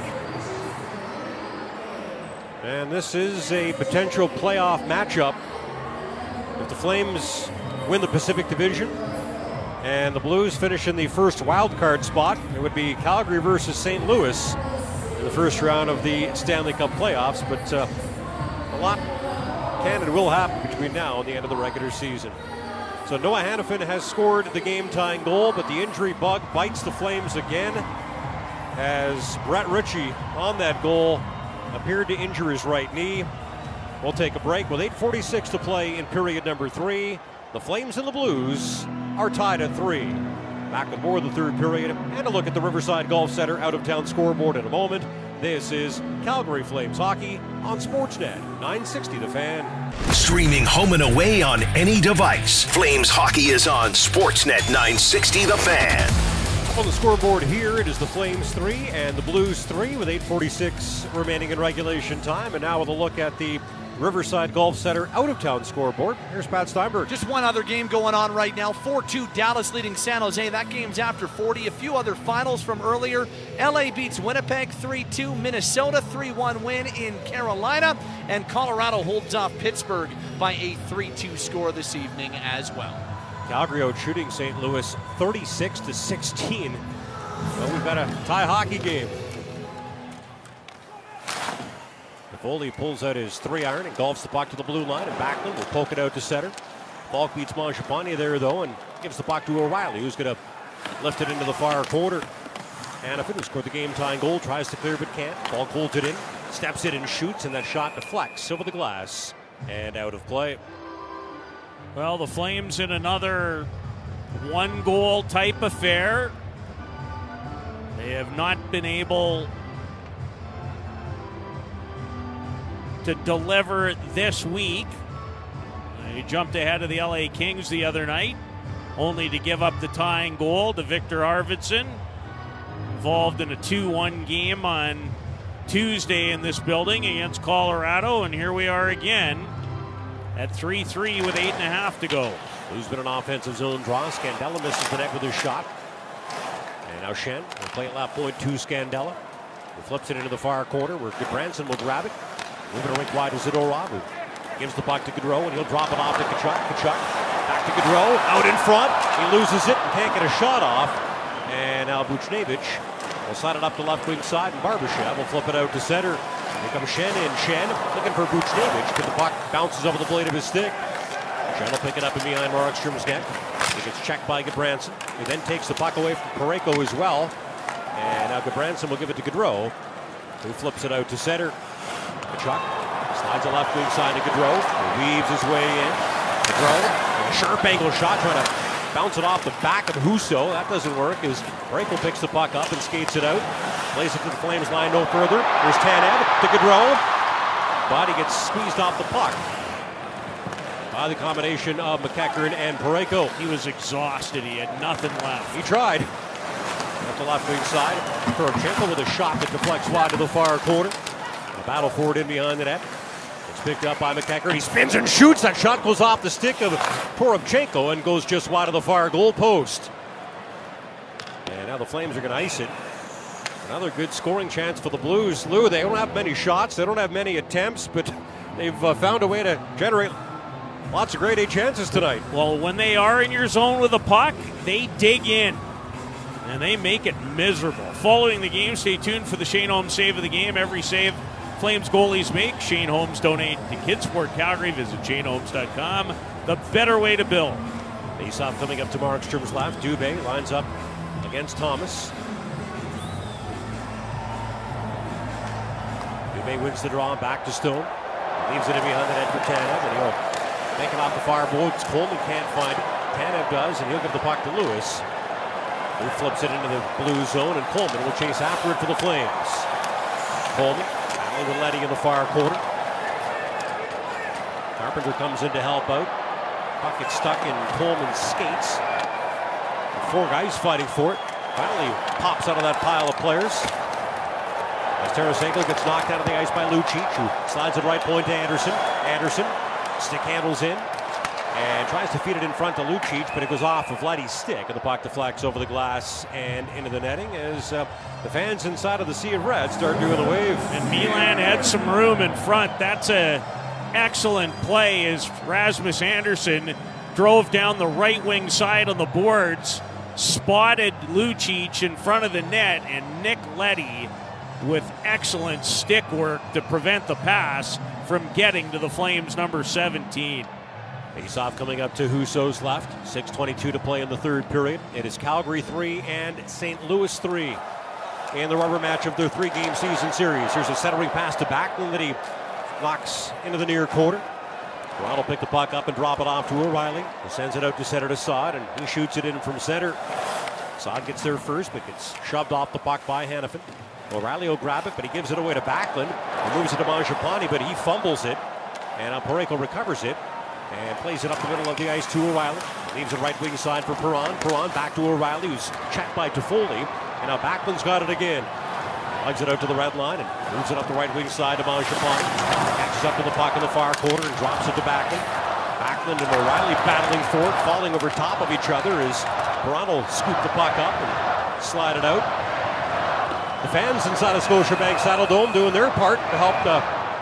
And this is a potential playoff matchup. If the Flames win the Pacific Division and the Blues finish in the first wild card spot, it would be Calgary versus St. Louis in the first round of the Stanley Cup playoffs. But uh, a lot can and will happen between now and the end of the regular season. So Noah Hanifin has scored the game-tying goal, but the injury bug bites the Flames again as Brett Ritchie on that goal appeared to injure his right knee. We'll take a break with 8.46 to play in period number three. The Flames and the Blues are tied at three. Back with more of the third period and a look at the Riverside Golf Center out of town scoreboard in a moment. This is Calgary Flames hockey on Sportsnet 960 The Fan. Streaming home and away on any device. Flames hockey is on Sportsnet 960 The Fan. On the scoreboard here, it is the Flames 3 and the Blues 3 with 8.46 remaining in regulation time. And now with a look at the Riverside Golf Center out of town scoreboard. Here's Pat Steinberg. Just one other game going on right now 4 2 Dallas leading San Jose. That game's after 40. A few other finals from earlier. LA beats Winnipeg 3 2. Minnesota 3 1 win in Carolina. And Colorado holds off Pittsburgh by a 3 2 score this evening as well. Calgary shooting St. Louis 36 to 16. Well, we've got a tie hockey game. Foley pulls out his three iron and golfs the puck to the blue line, and Backlund will poke it out to center. Faulk beats Mangiapane there, though, and gives the puck to O'Reilly, who's going to lift it into the far quarter. Hanifin, who scored the game tying goal, tries to clear but can't. Faulk holds it in, steps it and shoots, and that shot deflects over the glass and out of play. Well, the Flames in another one goal type affair. They have not been able to deliver this week. They jumped ahead of the LA Kings the other night, only to give up the tying goal to Viktor Arvidsson. Involved in a 2 1 game on Tuesday in this building against Colorado, and here we are again at 3 3 with 8.5 to go. Who's been an offensive zone draw? Scandella misses the net with his shot. And now Schenn will play it left point to Scandella. He flips it into the far corner where Branson will grab it. Moving a rink wide to Zadorov, who gives the puck to Gaudreau, and he'll drop it off to Tkachuk. Tkachuk back to Gaudreau, out in front. He loses it and can't get a shot off. And now Buchnevich will slide it up to left wing side, and Barbashev will flip it out to center. Here comes Schenn in. Schenn looking for Buchnevich, but the puck bounces over the blade of his stick. Schenn will pick it up in behind Markstrom's net. He gets checked by Gudbranson. He then takes the puck away from Parayko as well. And now Gudbranson will give it to Gaudreau, who flips it out to center. Tkachuk slides a left wing side to Gaudreau. Weaves his way in. Gaudreau, a sharp angle shot, trying to bounce it off the back of Husso. That doesn't work as Parayko picks the puck up and skates it out. Plays it to the Flames line no further. There's Tanev to Gaudreau. He gets squeezed off the puck by the combination of MacEachern and Parayko. He was exhausted. He had nothing left. He tried. At the left wing side, Toropchenko with a shot that deflects wide to the far corner. A battle forward in behind the net. It's picked up by MacEachern. He spins and shoots. That shot goes off the stick of Toropchenko and goes just wide of the far goal post. And now the Flames are going to ice it. Another good scoring chance for the Blues. Lou, they don't have many shots. They don't have many attempts, but they've uh, found a way to generate lots of great A chances tonight. Well, when they are in your zone with a puck, they dig in and they make it miserable. Following the game, stay tuned for the Shane Homes save of the game. Every save Flames goalies make. Shane Homes donate to Kidsport Calgary. Visit shanehomes.com. The better way to build. Face off coming up to Markstrom's left. Dubé lines up against Thomas. Dubé wins the draw back to Stone. Leaves it in behind the net for Tanev, and he'll make it off the far boards. Coleman can't find it. Tanev does, and he'll give the puck to Lewis. Who flips it into the blue zone, and Coleman will chase after it for the Flames. Coleman with Leddy in the far corner. Carpenter comes in to help out. Puck gets stuck in Coleman's skates. Four guys fighting for it. Finally pops out of that pile of players. As Tarasenko gets knocked out of the ice by Lucic, who slides it right point to Andersson. Andersson, stick handles in. And tries to feed it in front to Lucic, but it goes off of Leddy's stick, and the puck deflects over the glass and into the netting as uh, the fans inside of the Sea of Red start doing the wave. And Milan had some room in front. That's a excellent play as Rasmus Andersson drove down the right wing side on the boards, spotted Lucic in front of the net, and Nick Leddy with excellent stick work to prevent the pass from getting to the Flames number 17. Face-off coming up to Husso's left. 6.22 to play in the third period. It is Calgary 3 and St. Louis 3 in the rubber match of their three-game season series. Here's a centering pass to Backlund that he knocks into the near corner. Ron will pick the puck up and drop it off to O'Reilly. He sends it out to center to Saad, and he shoots it in from center. Saad gets there first, but gets shoved off the puck by Hanifin. O'Reilly will grab it, but he gives it away to Backlund. He moves it to Mangiapane, but he fumbles it. And uh, recovers it and plays it up the middle of the ice to O'Reilly. Leaves it right wing side for Perron. Perron back to O'Reilly, who's checked by Toffoli. And now Backlund's got it again. Lugs it out to the red line and moves it up the right wing side to Mangiapane. Catches up to the puck in the far corner and drops it to Backlund. Backlund and O'Reilly battling for it, falling over top of each other as Perron will scoop the puck up and slide it out. The fans inside of Scotiabank Saddledome doing their part to help the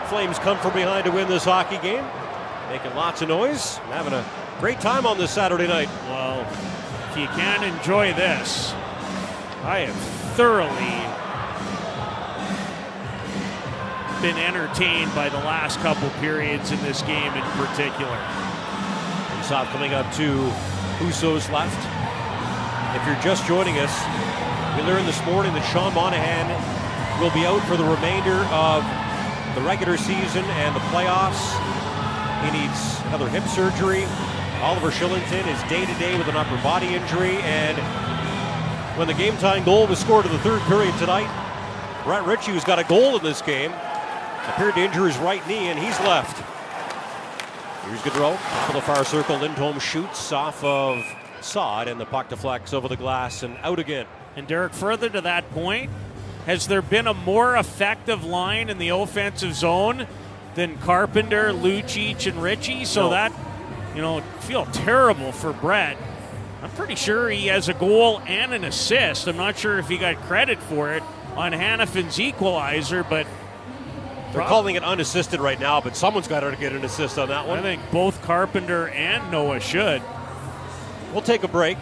Flames come from behind to win this hockey game. Making lots of noise and having a great time on this Saturday night. Well, if you can enjoy this, I have thoroughly been entertained by the last couple periods in this game in particular. Faceoff coming up to Husso's left. If you're just joining us, we learned this morning that Sean Monahan will be out for the remainder of the regular season and the playoffs. He needs another hip surgery. Oliver Kylington is day to day with an upper body injury. And when the game tying goal was scored in the third period tonight, Brett Ritchie, who's got a goal in this game, appeared to injure his right knee and he's left. Here's Gaudreau, top of the far circle. Lindholm shoots off of Saad, and the puck deflects over the glass and out again. And Derek, further to that point, has there been a more effective line in the offensive zone than Carpenter, Lucic, and Ritchie? So No. that, you know, feel terrible for Brett. I'm pretty sure he has a goal and an assist. I'm not sure if he got credit for it on Hanifin's equalizer, but They're calling it unassisted right now, but someone's got to get an assist on that one. I think both Carpenter and Noah should. We'll take a break.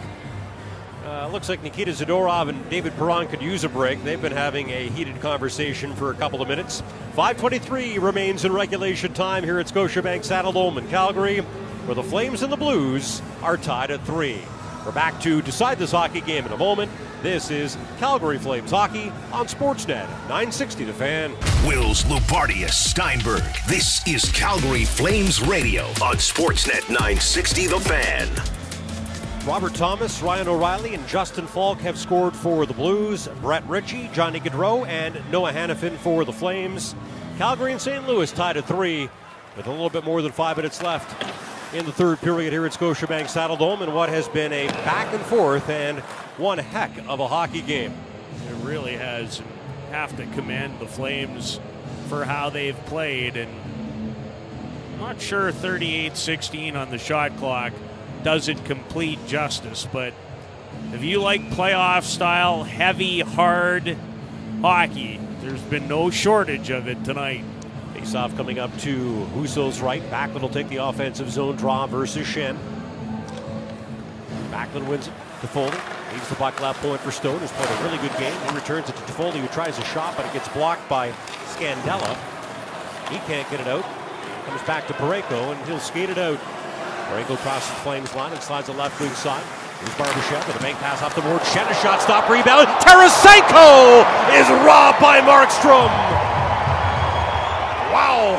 Uh, looks like Nikita Zadorov and David Perron could use a break. They've been having a heated conversation for a couple of minutes. 5:23 remains in regulation time here at Scotiabank Saddledome in Calgary, where the Flames and the Blues are tied at three. We're back to decide this hockey game in a moment. This is Calgary Flames hockey on Sportsnet 960 The Fan. Wills, Loubardias, Steinberg. This is Calgary Flames Radio on Sportsnet 960 The Fan. Robert Thomas, Ryan O'Reilly, and Justin Faulk have scored for the Blues. Brett Ritchie, Johnny Gaudreau, and Noah Hanifin for the Flames. Calgary and St. Louis tied at three with a little bit more than five minutes left in the third period here at Scotiabank Saddledome in what has been a back and forth and one heck of a hockey game. It really has. Have to commend the Flames for how they've played. And I'm not sure 38 16 on the shot clock does it complete justice. But if you like playoff style, heavy, hard hockey, there's been no shortage of it tonight. Face off coming up to Husso's right. Backlund will take the offensive zone draw versus Schenn. Backlund wins it Foley. Leaves the puck left point for Stone, who's played a really good game. He returns it to Foley, who tries a shot, but it gets blocked by Scandella. He can't get it out. Comes back to Parayko, and he'll skate it out. Parayko crosses Flames line and slides the left wing side. Here's Barbashev with a bank pass up the board. Schenn shot stop rebound. Tarasenko is robbed by Markstrom. Wow,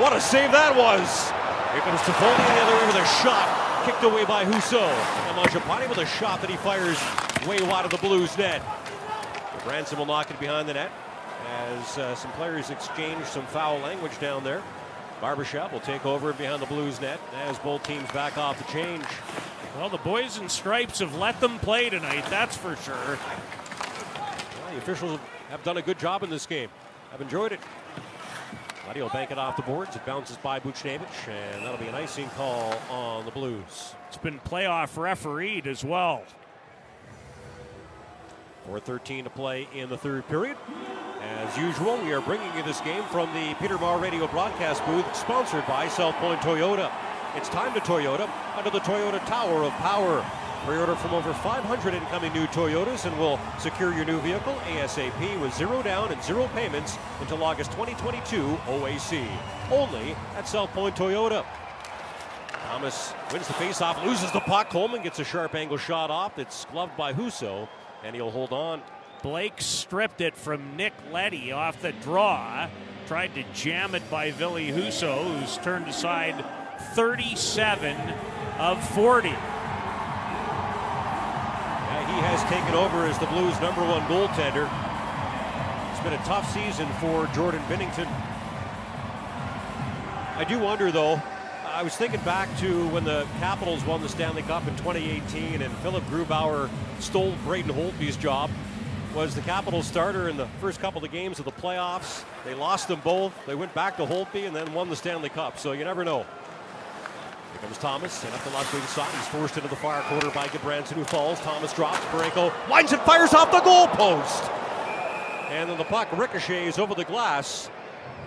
what a save that was. Here comes Toffoli the other way with a shot. Kicked away by Husso. And Mangiapane with a shot that he fires way wide of the Blues net. Branson will knock it behind the net as uh, some players exchange some foul language down there. Barbashev will take over behind the Blues net as both teams back off the change. Well, the boys in stripes have let them play tonight, that's for sure. Well, the officials have done a good job in this game. I've enjoyed it. Leddy will bank it off the boards. It bounces by Buchnevich, and that'll be an icing call on the Blues. It's been playoff refereed as well. 4.13 to play in the third period. As usual, we are bringing you this game from the Peter Maher Radio broadcast booth, sponsored by South Point Toyota. It's time to Toyota under the Toyota Tower of Power. Pre-order from over 500 incoming new Toyotas and will secure your new vehicle ASAP with zero down and zero payments until August 2022 OAC. Only at South Point Toyota. Thomas wins the faceoff, loses the puck. Coleman gets a sharp angle shot off. It's gloved by Husso, and he'll hold on. Blake stripped it from Nick Leddy off the draw. Tried to jam it by Ville Husso, who's turned aside 37 of 40. Yeah, he has taken over as the Blues' number one goaltender. It's been a tough season for Jordan Binnington. I do wonder, though, I was thinking back to when the Capitals won the Stanley Cup in 2018 and Philip Grubauer stole Braden Holtby's job. Was the Capitals starter in the first couple of games of the playoffs. They lost them both. They went back to Holtby and then won the Stanley Cup. So you never know. Here comes Thomas, and up the left wing side. He's forced into the far quarter by Gudbranson, who falls. Thomas drops. Parayko lines and fires off the goal post. And then the puck ricochets over the glass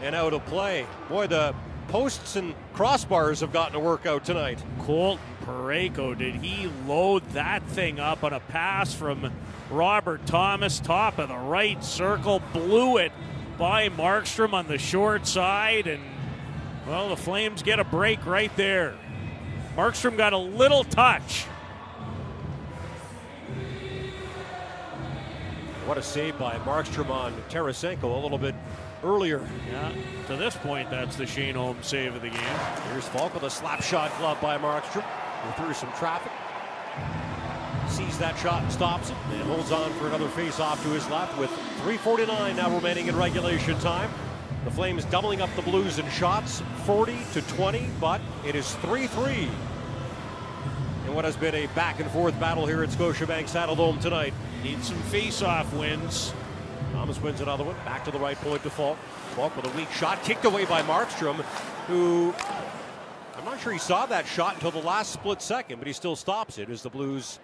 and out of play. Boy, the posts and crossbars have gotten to work out tonight. Colton Parayko, did he load that thing up on a pass from Robert Thomas, top of the right circle, blew it by Markstrom on the short side, and well, the Flames get a break right there. Markstrom got a little touch. What a save by Markstrom on Tarasenko a little bit earlier. Yeah, to this point, that's the Shane Homes save of the game. Here's Faulk with a slap shot glove by Markstrom. Through some traffic. Sees that shot and stops it and holds on for another face off to his left with 3.49 now remaining in regulation time. The Flames doubling up the Blues in shots, 40 to 20, but it is 3 3 in what has been a back and forth battle here at Scotiabank Saddledome tonight. Need some face off wins. Thomas wins another one. Back to the right point to Faulk. Faulk with a weak shot, kicked away by Markstrom, who I'm not sure he saw that shot until the last split second, but he still stops it as the Blues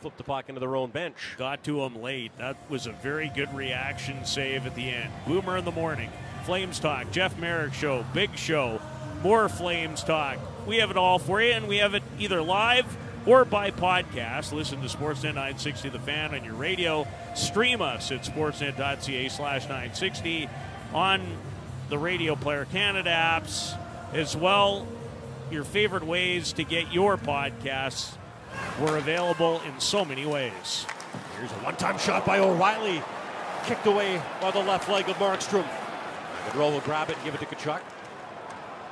flip the puck into their own bench. Got to him late. That was a very good reaction save at the end. Boomer in the morning. Flames Talk, Jeff Merrick Show, Big Show, more Flames Talk. We have it all for you, and we have it either live or by podcast. Listen to Sportsnet 960 The Fan on your radio. Stream us at sportsnet.ca slash 960 on the Radio Player Canada apps as well. Your favorite ways to get your podcasts were available in so many ways. Here's a one time shot by O'Reilly, kicked away by the left leg of Markstrom. Gaudreau will grab it and give it to Tkachuk.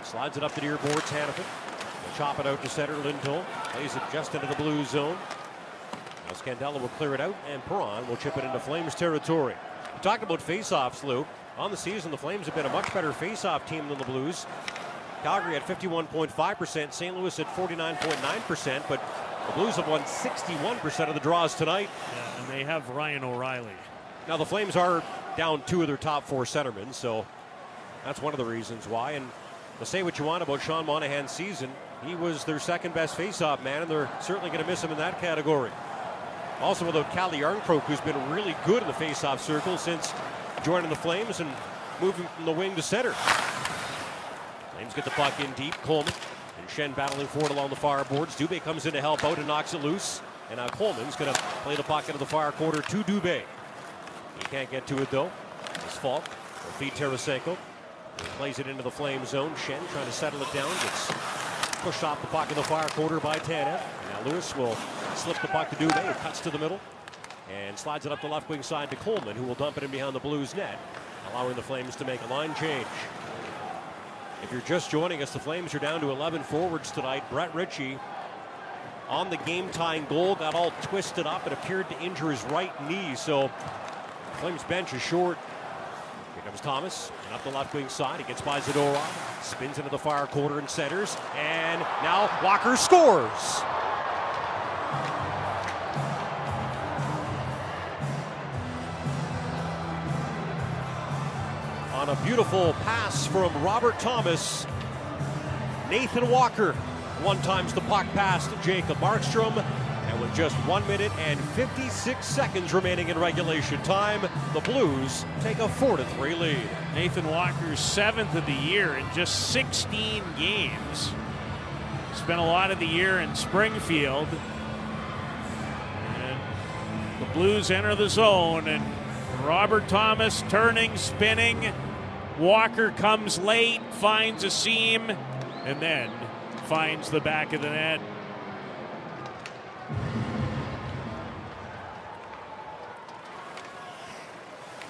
Slides it up to the near boards, Hanifin. Chop it out to center, Lindholm. Plays it just into the blue zone. Now Scandella will clear it out, and Perron will chip it into Flames territory. We talked about face-offs, Lou. On the season, the Flames have been a much better face-off team than the Blues. Calgary at 51.5%, St. Louis at 49.9%, but the Blues have won 61% of the draws tonight. Yeah, and they have Ryan O'Reilly. Now, the Flames are down two of their top four centermen, so that's one of the reasons why. And to say what you want about Sean Monahan's season, he was their second best faceoff man, and they're certainly going to miss him in that category. Also, without Calle Jarnkrok, who's been really good in the faceoff circle since joining the Flames and moving from the wing to center. Flames get the puck in deep. Coleman and Schenn battling for it along the far boards. Dubé comes in to help out and knocks it loose. And now Coleman's going to play the puck into the far quarter to Dubé. He can't get to it though. It's Faulk. Will feed Tarasenko. He plays it into the flame zone. Shen trying to settle it down. Gets pushed off the puck in the far quarter by Tanev. Now Lewis will slip the puck to Dubé. Cuts to the middle. And slides it up the left wing side to Coleman, who will dump it in behind the Blues net, allowing the Flames to make a line change. If you're just joining us, the Flames are down to 11 forwards tonight. Brett Ritchie on the game tying goal got all twisted up and appeared to injure his right knee. So Flames bench is short. Here comes Thomas and up the left wing side. He gets by Zadorov, spins into the far quarter and centers. And now Walker scores. on a beautiful pass from Robert Thomas. Nathan Walker one times the puck past Jacob Markstrom. With just one minute and 56 seconds remaining in regulation time, the Blues take a 4 to 3 lead. Nathan Walker's seventh of the year in just 16 games. Spent a lot of the year in Springfield. And the Blues enter the zone, and Robert Thomas turning, spinning. Walker comes late, finds a seam, and then finds the back of the net.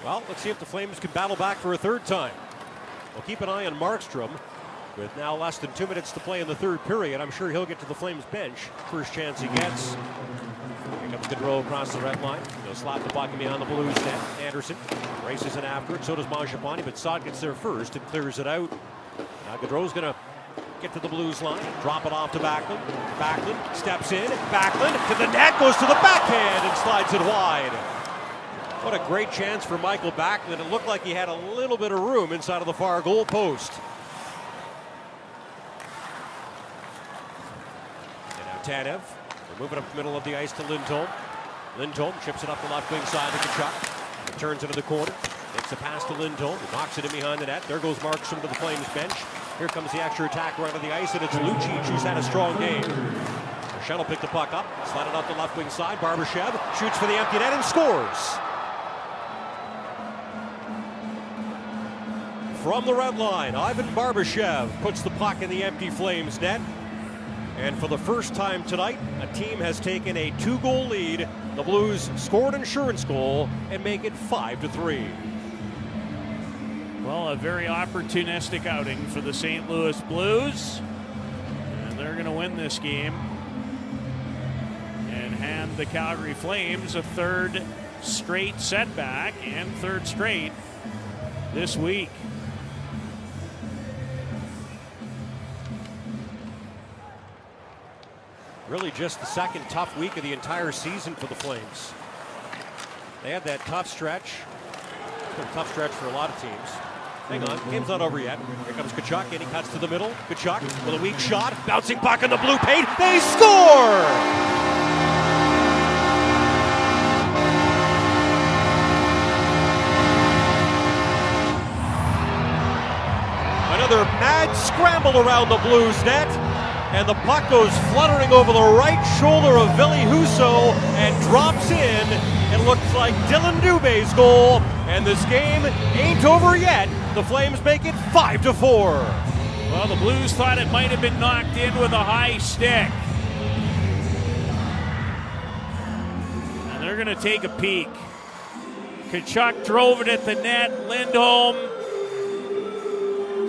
Well, let's see if the Flames can battle back for a third time. We'll keep an eye on Markstrom. With now less than two minutes to play in the third period, I'm sure he'll get to the Flames bench. First chance he gets. Here comes Gaudreau across the red line. He'll slap the puck beyond the Blues net. Andersson races in after it. So does Mangiapane, but Saad gets there first and clears it out. Now Gaudreau's going to get to the Blues line. Drop it off to Backlund. Backlund steps in. Backlund to the net, goes to the backhand and slides it wide. What a great chance for Mikael Backlund. It looked like he had a little bit of room inside of the far goal post. And now Tanev. They're moving up the middle of the ice to Lindholm. Lindholm chips it up the left wing side to Tkachuk. Turns into the corner. Makes a pass to Lindholm. He knocks it in behind the net. There goes Markstrom to the Flames bench. Here comes the extra attack right on the ice, and it's Lucic who's had a strong game. Shuttle picked the puck up, slide it up the left wing side. Barbashev shoots for the empty net and scores. From the red line, Ivan Barbashev puts the puck in the empty Flames net. And for the first time tonight, a team has taken a two-goal lead. The Blues scored an insurance goal and make it five to three. Well, a very opportunistic outing for the St. Louis Blues. And they're going to win this game and hand the Calgary Flames a third straight setback and third straight this week. Really just the second tough week of the entire season for the Flames. They had that tough stretch. Tough stretch for a lot of teams. Hang on, game's not over yet. Here comes Tkachuk, and he cuts to the middle. Tkachuk with a weak shot, bouncing puck on the blue paint. They score! Another mad scramble around the Blues net and the puck goes fluttering over the right shoulder of Ville Husso and drops in. It looks like Dillon Dubé's goal, and this game ain't over yet. The Flames make it five to four. Well, the Blues thought it might have been knocked in with a high stick. And they're going to take a peek. Tkachuk drove it at the net. Lindholm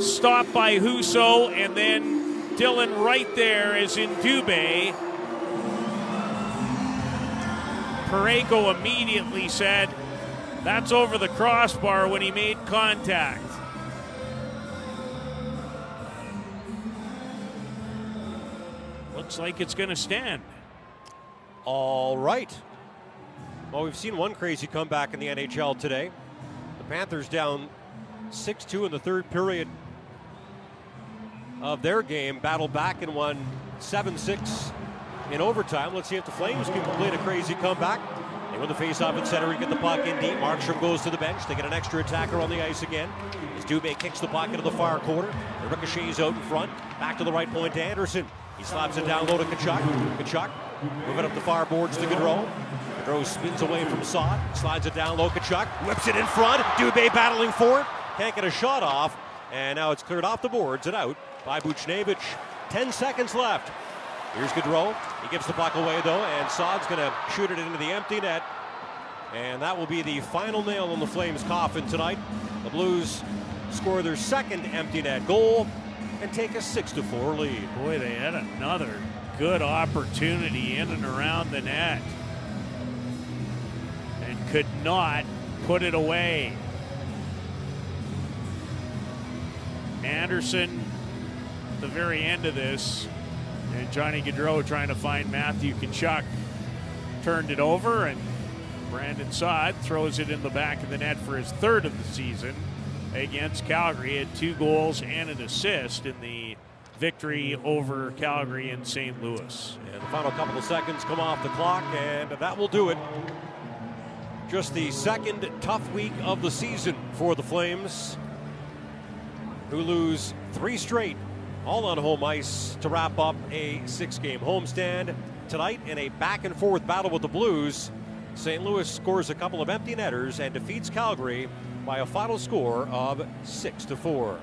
stopped by Husso, and then Dylan right there is in Dubé. Parayko immediately said, that's over the crossbar when he made contact. Looks like it's going to stand. All right. Well, we've seen one crazy comeback in the NHL today. The Panthers down 6 2 in the third period of their game, battled back and won 7 6 in overtime. Let's see if the Flames can complete a crazy comeback. They win the faceoff at center. He get the puck in deep. Markstrom goes to the bench. They get an extra attacker on the ice again. As Dubé kicks the puck into the far corner. The ricochets out in front. Back to the right point to Andersson. He slaps it down low to Tkachuk. Tkachuk moving up the far boards to Gaudreau. Gaudreau spins away from Saad. Slides it down low. Tkachuk whips it in front. Dubé battling for it. Can't get a shot off. And now it's cleared off the boards and out by Buchnevich. 10 seconds left. Here's Gaudreau. He gives the puck away, though, and Saad's going to shoot it into the empty net. And that will be the final nail in the Flames' coffin tonight. The Blues score their second empty net goal and take a 6 to 4 lead. Boy, they had another good opportunity in and around the net and could not put it away. Andersson, the very end of this, and Johnny Gaudreau trying to find Matthew Tkachuk turned it over, and Brandon Saad throws it in the back of the net for his third of the season. against Calgary. He had two goals and an assist in the victory over Calgary in St. Louis. And the final couple of seconds come off the clock, and that will do it. Just the second tough week of the season for the Flames, who lose three straight, all on home ice, to wrap up a six game homestand. Tonight, in a back and forth battle with the Blues, St. Louis scores a couple of empty netters and defeats Calgary by a final score of 6 to 4.